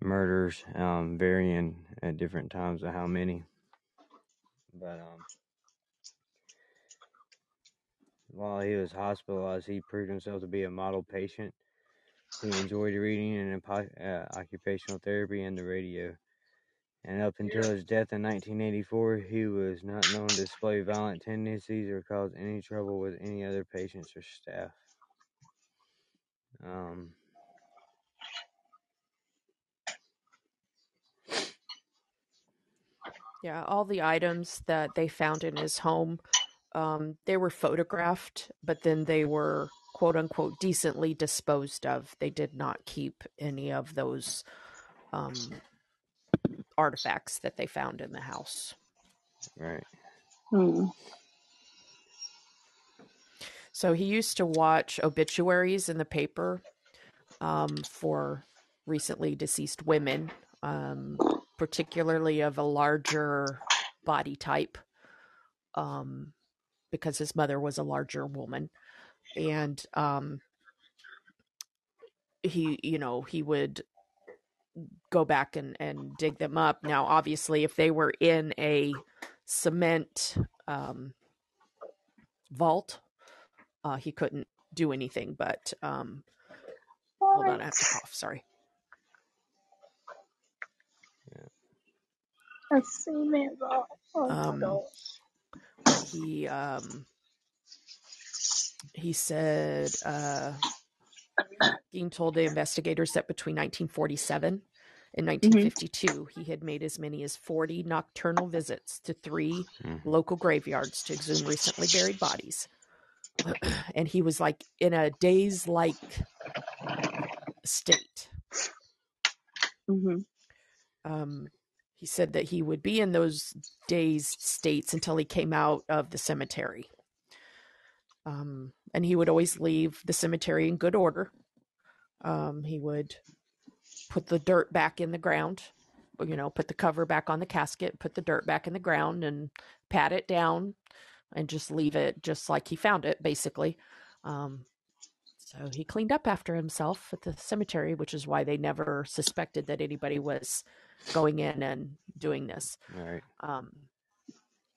murders, um, varying at different times of how many. But um, while he was hospitalized, he proved himself to be a model patient who enjoyed reading and uh, occupational therapy and the radio. And up until his death in 1984, he was not known to display violent tendencies or cause any trouble with any other patients or staff. Um, Yeah, all the items that they found in his home, um, they were photographed, but then they were quote unquote decently disposed of. They did not keep any of those um, artifacts that they found in the house. right. Hmm. So he used to watch obituaries in the paper um, for recently deceased women, um, particularly of a larger body type, um, because his mother was a larger woman. And um, he, you know, he would go back and, and dig them up. Now, obviously, if they were in a cement um, vault, uh, he couldn't do anything. But um, hold on, I have to cough. Sorry. A cement vault. Oh my Um, He um, he said uh, Gein told the investigators that between 1947 and 1952, he had made as many as 40 nocturnal visits to three Mhm. local graveyards to exhume recently buried bodies. (clears throat) and he was like in a daze like state. hmm Um, he said that he would be in those dazed states until he came out of the cemetery. Um, and he would always leave the cemetery in good order. Um, he would put the dirt back in the ground, you know, put the cover back on the casket, put the dirt back in the ground, and pat it down, and just leave it just like he found it, basically. Um, so he cleaned up after himself at the cemetery, which is why they never suspected that anybody was going in and doing this. Right. Um,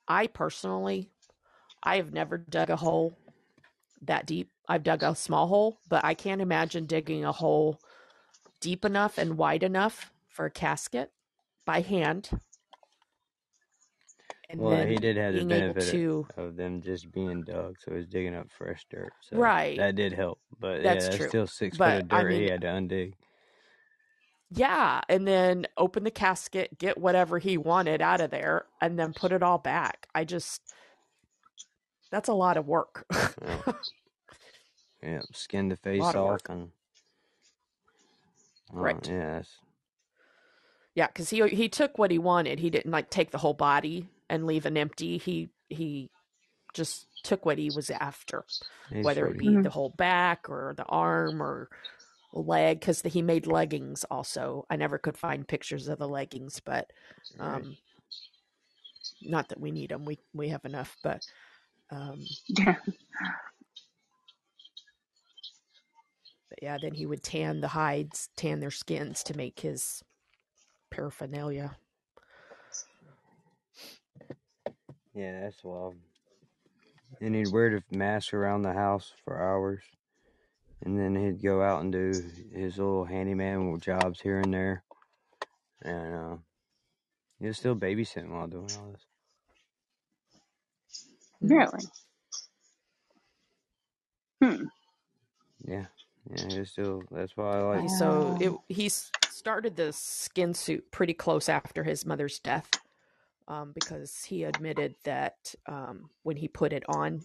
I personally, I have never dug a hole that deep. I've dug a small hole, but I can't imagine digging a hole deep enough and wide enough for a casket by hand. And Well, he did have the benefit to, of them just being dug, so he's digging up fresh dirt. So Right. that did help. But That's yeah, that's still six But, foot of I dirt he had to undig. yeah, and then open the casket, get whatever he wanted out of there, and then put it all back. I just, that's a lot of work. Yeah. Yeah, skin the (laughs) face of off work. and uh, Correct. yeah, Yeah, because he he took what he wanted. He didn't like take the whole body and leave an empty. He he just took what he was after, he's whether it pretty- be Mhm. the whole back or the arm or leg. Because he made leggings also. I never could find pictures of the leggings, but right. um, not that we need them. We we have enough, but um, Yeah. but yeah, then he would tan the hides, tan their skins to make his paraphernalia. Yeah, that's wild. And he'd wear the mask around the house for hours. And then he'd go out and do his little handyman jobs here and there. And uh, he was still babysitting while doing all this. Really? Hmm. Yeah. Yeah, he was still, that's why I like, He- So it, he started the skin suit pretty close after his mother's death um, because he admitted that um, when he put it on,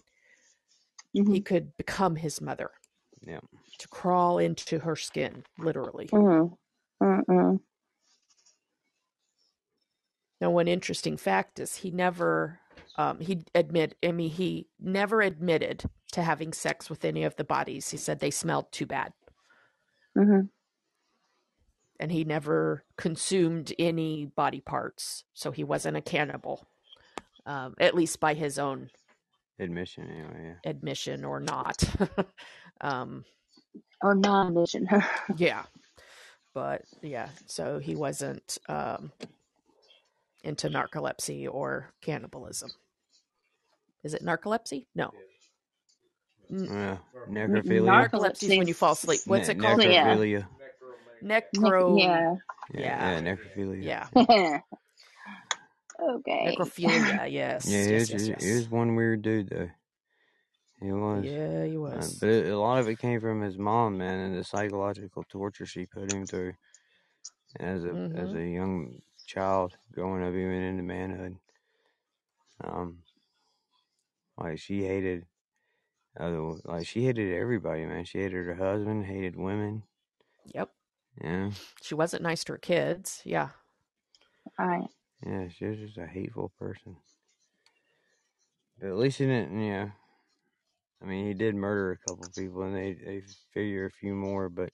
Mhm. he could become his mother. Yeah. to crawl into her skin, literally. Mm. Mm-mm. Now, one interesting fact is he never, um, he admit, I mean, he never admitted to having sex with any of the bodies. He said they smelled too bad, hmm and he never consumed any body parts, so he wasn't a cannibal, um, at least by his own Admission, anyway. Yeah. admission or not. (laughs) um, Or non-vision. (laughs) yeah, but yeah, so he wasn't um, into narcolepsy or cannibalism. Is it narcolepsy? No. N- Yeah. Narc- Necrophilia. narcolepsy is when you fall asleep. What's Ne- it called? Yeah. Necrophilia. Necro. yeah. Yeah. Yeah. Yeah. Necrophilia. Yeah. (laughs) okay. Necrophilia. (laughs) Yes. Yeah, he yes, was, yes, he was yes. one weird dude though. He was. Yeah, he Uh, was. but it, a lot of it came from his mom, man, and the psychological torture she put him through as a as Mhm. a young child, growing up even into manhood. Um, like she hated, other like she hated everybody, man. She hated her husband, hated women. Yep. Yeah, She wasn't nice to her kids. Yeah. Right. yeah, she was just a hateful person. But at least he didn't, you know. I mean, he did murder a couple people, and they they figure a few more, but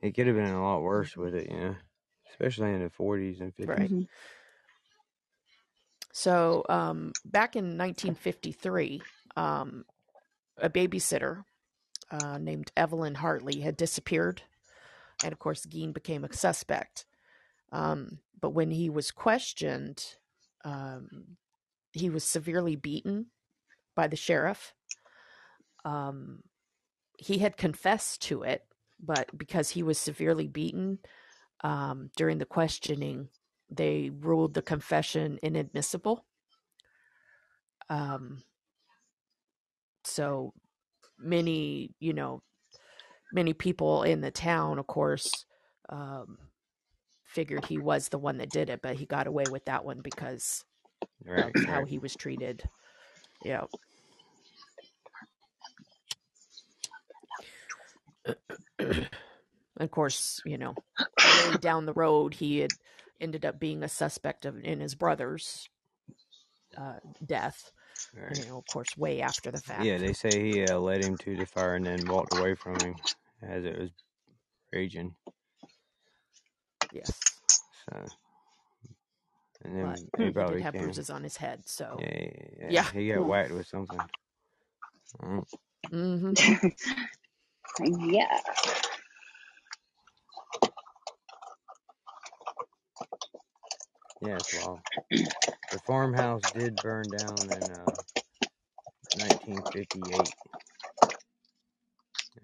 it could have been a lot worse with it, you know, especially in the forties and fifties. Right. Mhm. So um, back in 1953, um, a babysitter uh, named Evelyn Hartley had disappeared, and of course, Gein became a suspect. Um, but when he was questioned, um, he was severely beaten by the sheriff. Um, he had confessed to it, but because he was severely beaten um, during the questioning, they ruled the confession inadmissible. Um, so many, you know, many people in the town, of course, um, figured he was the one that did it, but he got away with that one because Right, of how he was treated. Yeah. of course, you know, down the road, he had ended up being a suspect of in his brother's uh, death. right. You know, of course, way after the fact. Yeah, they say he uh, led him to the fire and then walked away from him as it was raging. Yes, So, and then but he he probably did have came. bruises on his head. So, Yeah, yeah, yeah, Yeah. he got whacked with something. Mm, hmm (laughs) yeah. Yeah, it's wild. The farmhouse did burn down in uh, 1958.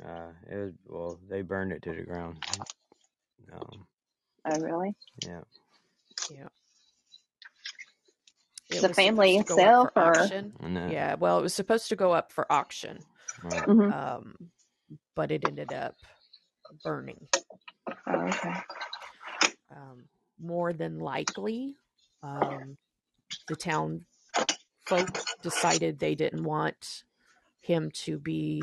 Uh, it was well, they burned it to the ground. Um, Oh, really? yeah, yeah. The It was family supposed to go up itself, or- auction. and uh, Yeah, well, it was supposed to go up for auction, right. hmm um, but it ended up burning. Oh, okay. Um, more than likely, um, the town folk decided they didn't want him to be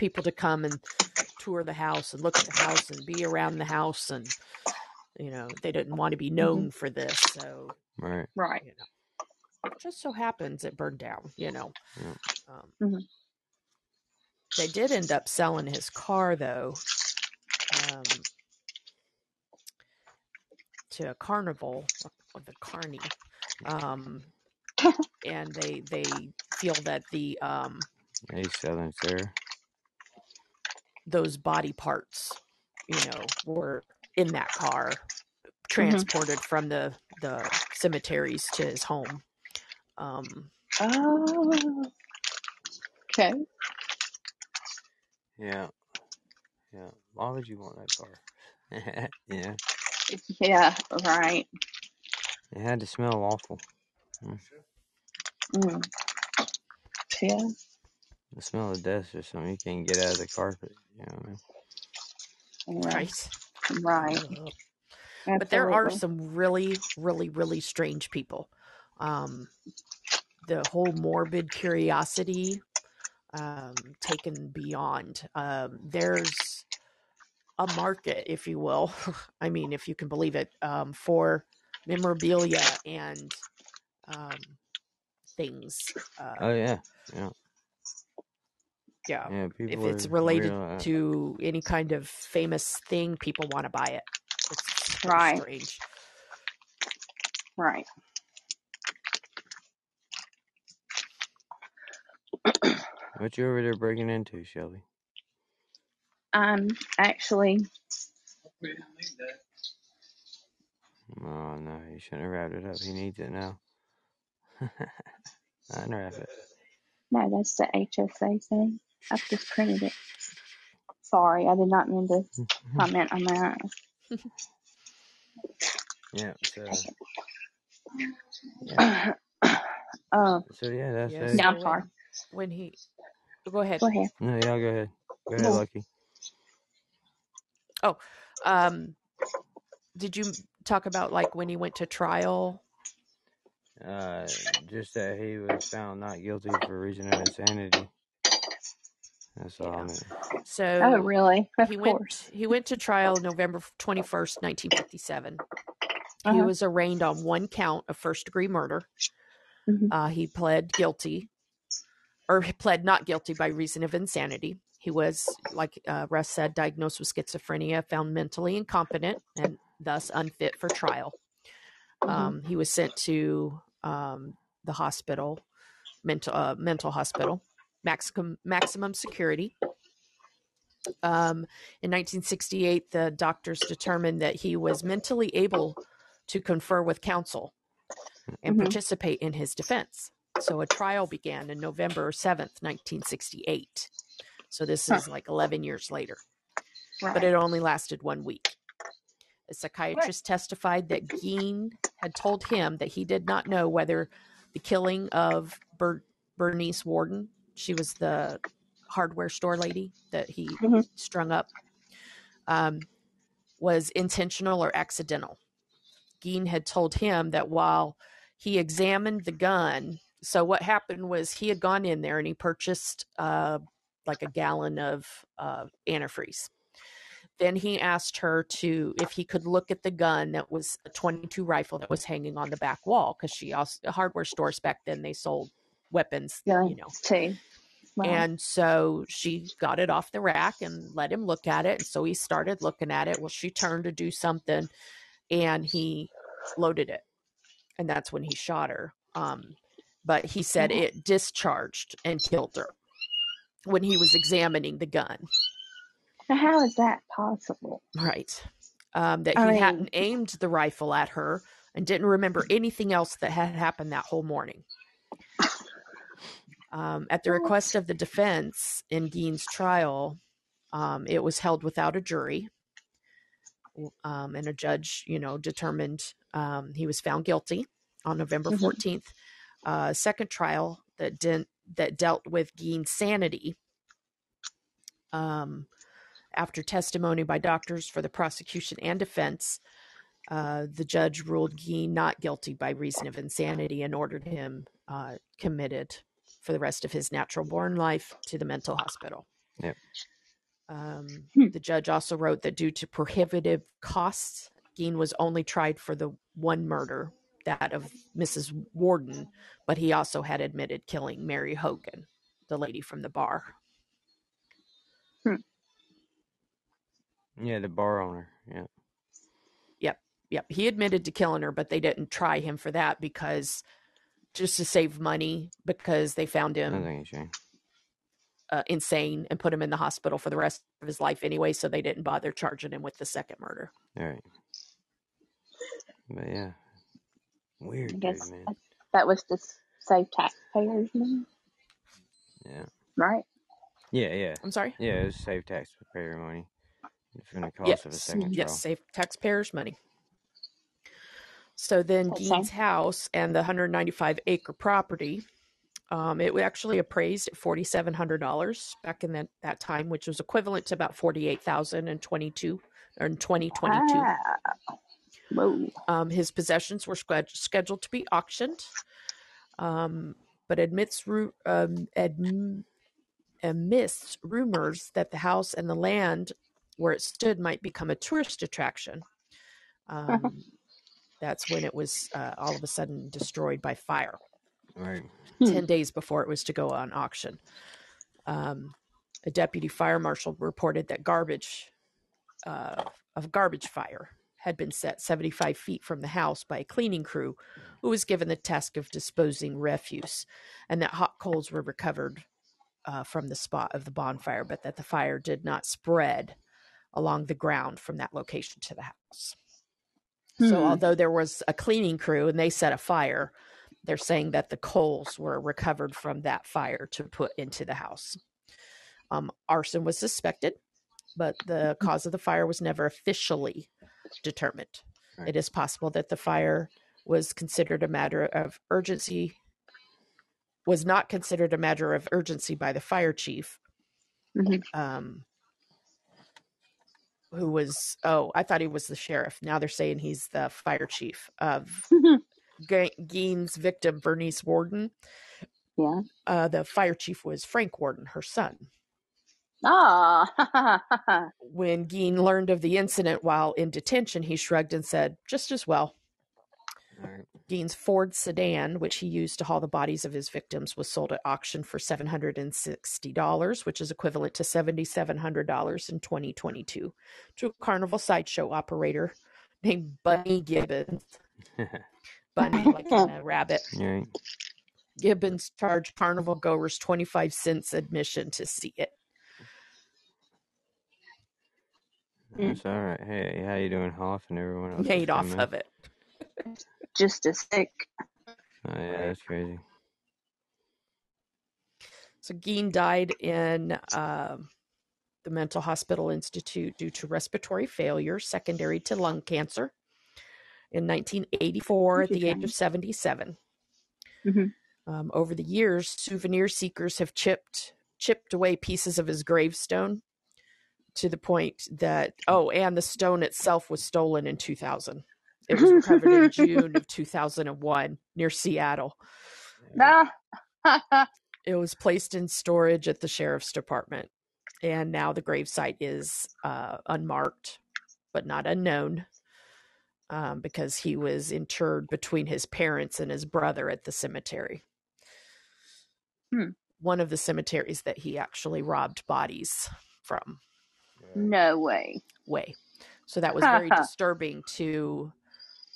people to come and tour the house and look at the house and be around the house and you know they didn't want to be known for this so right. Right. you know just so happens it burned down you know Yeah. um, Mhm. they did end up selling his car though um, to a carnival or the carney um, (laughs) and they they feel that the um, He's selling there. Those body parts you know were in that car transported from the the cemeteries to his home um Oh. Okay. Yeah, yeah. Why would you want that car? (laughs) yeah, Yeah. Right. it had to smell awful. Mm. Yeah. The smell of death or something you can't get out of the carpet. You know what I mean? Right. right Right. But there are some really really really strange people um the whole morbid curiosity um, taken beyond. Um, there's a market, if you will. (laughs) I mean, if you can believe it, um, for memorabilia and um, things. Uh, Oh yeah, yeah, yeah. yeah. If it's related real, uh, to any kind of famous thing, people want to buy it. It's Right. strange. Right. What you over there breaking into, Shelby? I'm actually We didn't need that. Oh no, you shouldn't have wrapped it up. He needs it now. I (laughs) unwrap it. no, that's the HSA thing. I've just printed it. Sorry, I did not mean to comment on that. Yeah. So um, (coughs) so yeah, that's Yes. it. Yeah, I'm when- sorry. When he, go ahead. go ahead. No, y'all go ahead. Go ahead, No. Lucky. Oh, um, did you talk about like when he went to trial? Uh, just that he was found not guilty for reason of insanity. That's all. I mean. So Oh, really? Of he course. went he went to trial November 21st, 1957. He Uh-huh. was arraigned on one count of first degree murder. Mhm. Uh, he pled guilty or he pled not guilty by reason of insanity. He was, like uh, Russ said, diagnosed with schizophrenia, found mentally incompetent, and thus unfit for trial. Mhm. Um, he was sent to um, the hospital, mental uh, mental hospital, maximum maximum security. Um, in 1968, the doctors determined that he was mentally able to confer with counsel and Mhm. participate in his defense. So a trial began in November 7th, 1968. So this Huh. is like 11 years later, Right. but it only lasted one week. A psychiatrist testified that Gein had told him that he did not know whether the killing of Ber- Bernice Worden, she was the hardware store lady that he Mhm. strung up, um, was intentional or accidental. Gein had told him that while he examined the gun, so what happened was he had gone in there and he purchased uh, like a gallon of uh, antifreeze. Then he asked her to if he could look at the gun that was a 22 rifle that was hanging on the back wall because she also hardware stores back then they sold weapons, yeah, you know. too. Right. And so she got it off the rack and let him look at it. And so he started looking at it. Well, she turned to do something and he loaded it. And that's when he shot her. Um, but he said it discharged and killed her when he was examining the gun. Now, how is that possible? Right. Um, that he I mean- hadn't aimed the rifle at her and didn't remember anything else that had happened that whole morning. Um, at the request of the defense in Gein's trial, um, it was held without a jury. Um, and a judge, you know, determined um, he was found guilty on November Mhm. 14th. Uh, second trial that didn't that dealt with Gein's sanity. Um, after testimony by doctors for the prosecution and defense, uh, the judge ruled Gein not guilty by reason of insanity and ordered him uh, committed for the rest of his natural born life to the mental hospital. Yep. Um, Hmm. the judge also wrote that due to prohibitive costs, Gein was only tried for the one murder, that of Mrs. Worden, but he also had admitted killing Mary Hogan, the lady from the bar. Hmm. Yeah, the bar owner. Yeah. Yep. Yep, he admitted to killing her, but they didn't try him for that because just to save money because they found him Nothing ain't changed. uh, insane and put him in the hospital for the rest of his life anyway, so they didn't bother charging him with the second murder. All right. But yeah, weird I dude, guess man. that was to save taxpayers money, Yeah. right? Yeah, yeah, I'm sorry. yeah. It was save taxpayer money from the cost of a Yes, second yes, trial. save taxpayers money. So then That's Gein's house and the 195 acre property, um, it was actually appraised at $4,700 back in that, that time, which was equivalent to about 48,000 in 22 or in 2022. Ah, whoa. Um, his possessions were sched- scheduled to be auctioned, um, but admits um, adm- amidst rumors that the house and the land where it stood might become a tourist attraction. Um, that's when it was uh, all of a sudden destroyed by fire. Right. Hmm. 10 days before it was to go on auction. Um, a deputy fire marshal reported that garbage, uh, of garbage fire, had been set 75 feet from the house by a cleaning crew who was given the task of disposing refuse, and that hot coals were recovered uh, from the spot of the bonfire, but that the fire did not spread along the ground from that location to the house. So, Hmm. although there was a cleaning crew and they set a fire, they're saying that the coals were recovered from that fire to put into the house. Um, arson was suspected, but the cause of the fire was never officially determined. It is possible that the fire was considered a matter of urgency, was not considered a matter of urgency by the fire chief, Mhm. um, who was, oh, I thought he was the sheriff. Now they're saying he's the fire chief of (laughs) Ge- Gein's victim, Bernice Worden. yeah. Uh, the fire chief was Frank Worden, her son. Ah. (laughs) When Gein learned of the incident while in detention, he shrugged and said, just as well. Right. Gein's Ford sedan, which he used to haul the bodies of his victims, was sold at auction for $760, which is equivalent to $7,700 in 2022, to a carnival sideshow operator named Bunny Gibbons. (laughs) Bunny, like a rabbit. right. Gibbons charged carnival goers 25 cents admission to see it. That's all right. Hey, how you doing, Hoff and everyone else? Made off of it. Just as sick. Oh yeah, that's crazy. So Gein died in um, the Mental Hospital Institute due to respiratory failure secondary to lung cancer in 1984 at the age of 77. Mhm. Um, over the years, souvenir seekers have chipped chipped away pieces of his gravestone to the point that oh, and the stone itself was stolen in 2000. It was recovered in (laughs) June of 2001 near Seattle. Ah. (laughs) It was placed in storage at the sheriff's department, and now the gravesite is uh, unmarked, but not unknown, um, because he was interred between his parents and his brother at the cemetery. Hmm. One of the cemeteries that he actually robbed bodies from. no way. Way, so that was very (laughs) disturbing to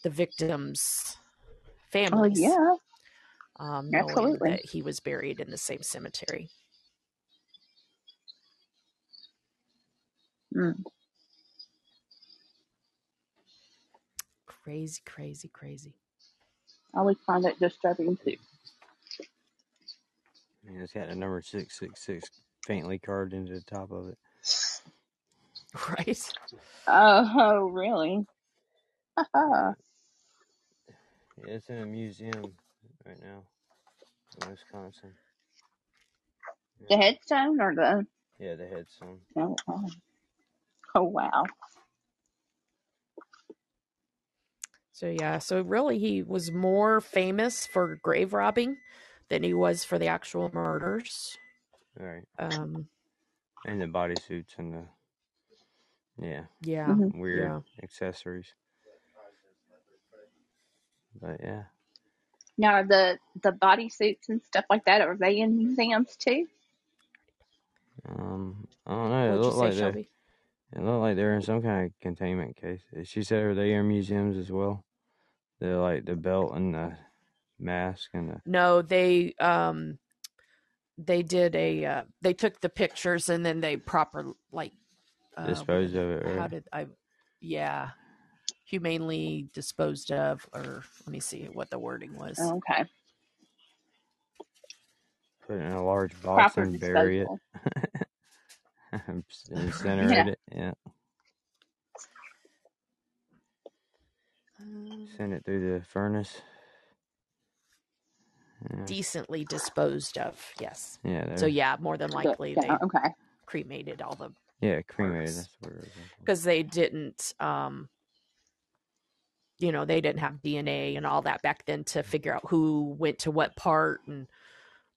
the victims' Oh families. yeah. um, Absolutely. that he was buried in the same cemetery. Mm. Crazy, crazy, crazy. I always find that disturbing too. Man, it's got the number six six six faintly carved into the top of it. (laughs) Right? Oh, really? (laughs) Yeah, it's in a museum right now in Wisconsin. the headstone or the? Yeah, the headstone. Oh, wow. Oh wow. So yeah, so really he was more famous for grave robbing than he was for the actual murders. All right. Um, And the bodysuits and the yeah yeah, Mhm. weird yeah. accessories. But yeah, Now are the the bodysuits and stuff like that are they in museums too? um, I don't know. It What'd you looked say, like they Shelby? it looked like they're in some kind of containment case. She said are they in museums as well? The like the belt and the mask and the No, they um they did a uh, they took the pictures and then they proper like uh, what disposed of it. how Right? did I yeah humanely disposed of or let me see what the wording was. Oh, okay. Put it in a large box Proper and bury it. disposal. (laughs) Incinerate (laughs) it. Yeah. Um, Send it through the furnace. Yeah. decently disposed of, yes. Yeah. So yeah, more than But, likely they okay. cremated all the Yeah, cremated. parts. That's what it was. because they didn't um you know they didn't have dna and all that back then to figure out who went to what part and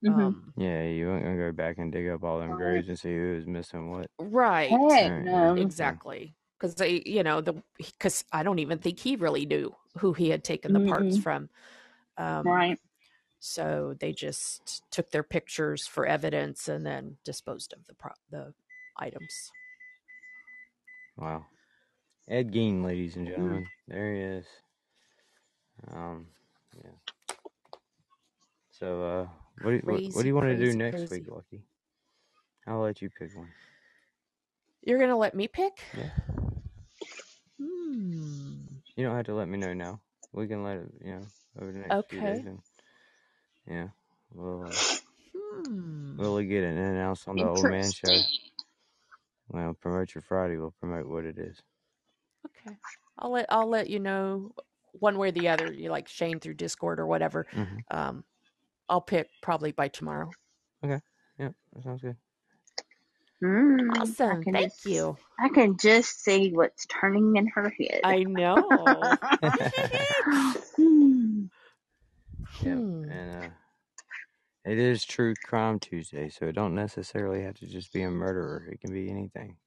Mhm. Um, Yeah, you weren't gonna go back and dig up all them Right. graves and see who was missing what. right. Heck Right, no. Exactly. Because they, you know, the because I don't even think he really knew who he had taken the parts Mm-mm. from. Um, Right. So they just took their pictures for evidence and then disposed of the pro- the items. Wow. Ed Gein, ladies and gentlemen. There he is. Um, yeah. So, uh, what do you, what, what do you want to do next crazy. week, Lucky? I'll let you pick one. You're gonna let me pick? Yeah. Hmm. You don't have to let me know now. We can let it, you know, over the next few Okay. days. And, yeah. We'll, uh, Hmm. we'll get it announced on the old man show. Well, promote your Friday. We'll promote what it is. Okay. I'll let I'll let you know one way or the other. You like Shane through Discord or whatever. Mm-hmm. Um, I'll pick probably by tomorrow. Okay. Yeah, that sounds good. Mm, I Awesome. can Thank just, you. I can just see what's turning in her head. I know. (laughs) Hmm. (laughs) Yep. Hmm. And uh, it is True Crime Tuesday, so it don't necessarily have to just be a murderer. It can be anything.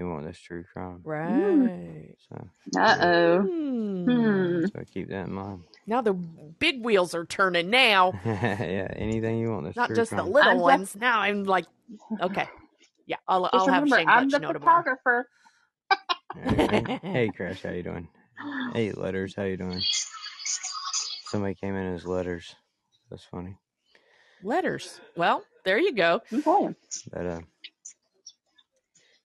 You want this true crime. Right. So, Uh oh. Hmm. Hmm. so keep that in mind. Now the big wheels are turning now. (laughs) yeah, anything you want this Not true just the little I'm just- ones. Now I'm like, okay. Yeah, I'll, I'll have remember, Shane I'm let the you know tomorrow. photographer. (laughs) Hey, Crash, how you doing? Hey, Letters, how you doing? Somebody came in as Letters. That's funny. Letters. Well, there you go. Okay. But uh,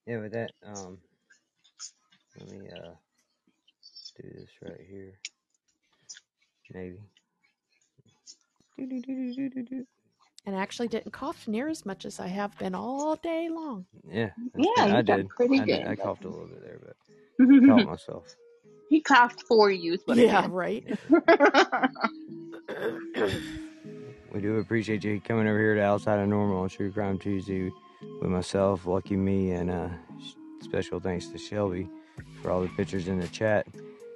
yeah, with that, um, let me uh do this right here. Maybe. And I actually didn't cough near as much as I have been all day long. Yeah, Yeah, good. I you got did. pretty I did. good. I coughed a little bit there, but (laughs) caught myself. he coughed for you. Is what Yeah, right. (laughs) (laughs) We do appreciate you coming over here to Outside of Normal on True Crime Tuesday with myself, Lucky Me, and uh, special thanks to Shelby for all the pictures in the chat.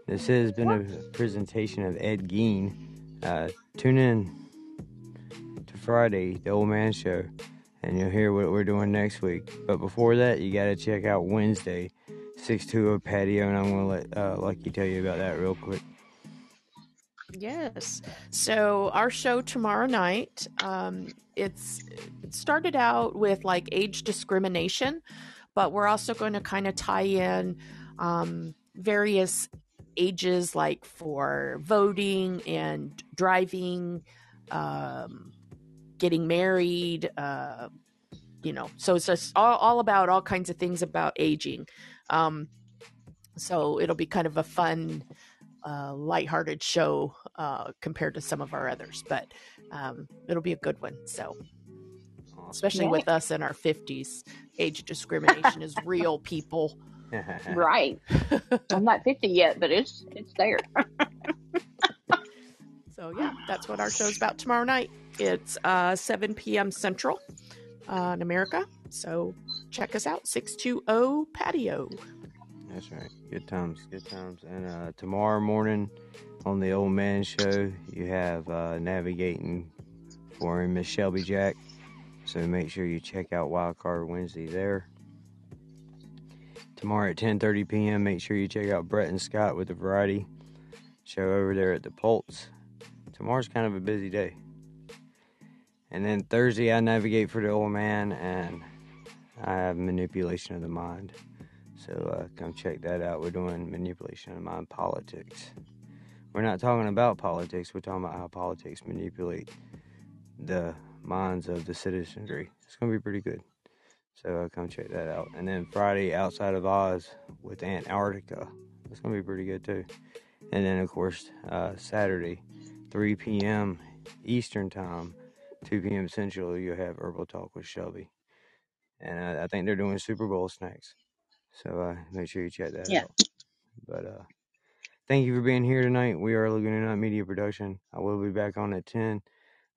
This has been a presentation of Ed Gein. Uh, tune in to Friday, the Old Man Show, and you'll hear what we're doing next week. But before that, you got to check out Wednesday, 620 Patio, and I'm going to let uh, Lucky tell you about that real quick. Yes. So our show tomorrow night, um, it's it started out with like age discrimination, but we're also going to kind of tie in um, various ages, like for voting and driving, um, getting married. Uh, you know, so it's just all, all about all kinds of things about aging. Um, so it'll be kind of a fun uh, lighthearted show uh, compared to some of our others, but um, it'll be a good one. So, especially Right. with us in our 50s, age discrimination is real, people. (laughs) right. I'm not 50 yet, but it's it's there. So, yeah, that's what our show's about tomorrow night. It's uh, 7 p.m. Central uh, in America. So, check us out 620 Patio. That's right. Good times, good times. And uh, tomorrow morning on the Old Man Show, you have uh, navigating for Miss Shelby Jack. So make sure you check out Wildcard Wednesday there. Tomorrow at 10:30 p.m., make sure you check out Brett and Scott with the Variety Show over there at the Pulse. Tomorrow's kind of a busy day. And then Thursday, I navigate for the Old Man, and I have Manipulation of the Mind. So uh, come check that out. We're doing manipulation of mind politics. We're not talking about politics. We're talking about how politics manipulate the minds of the citizenry. It's gonna be pretty good. So uh, come check that out. And then Friday, outside of Oz with Antarctica. It's gonna be pretty good too. And then of course uh, Saturday, 3 p.m. Eastern time, 2 p.m. Central. You'll have Herbal Talk with Shelby. And uh, I think they're doing Super Bowl snacks. So uh, make sure you check that Yeah. out. But uh, thank you for being here tonight. We are Laguna Night Media Production. I will be back on at 10.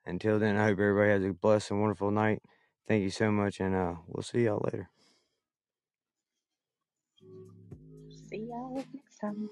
Until then, I hope everybody has a blessed and wonderful night. Thank you so much, and uh, we'll see y'all later. See y'all next time.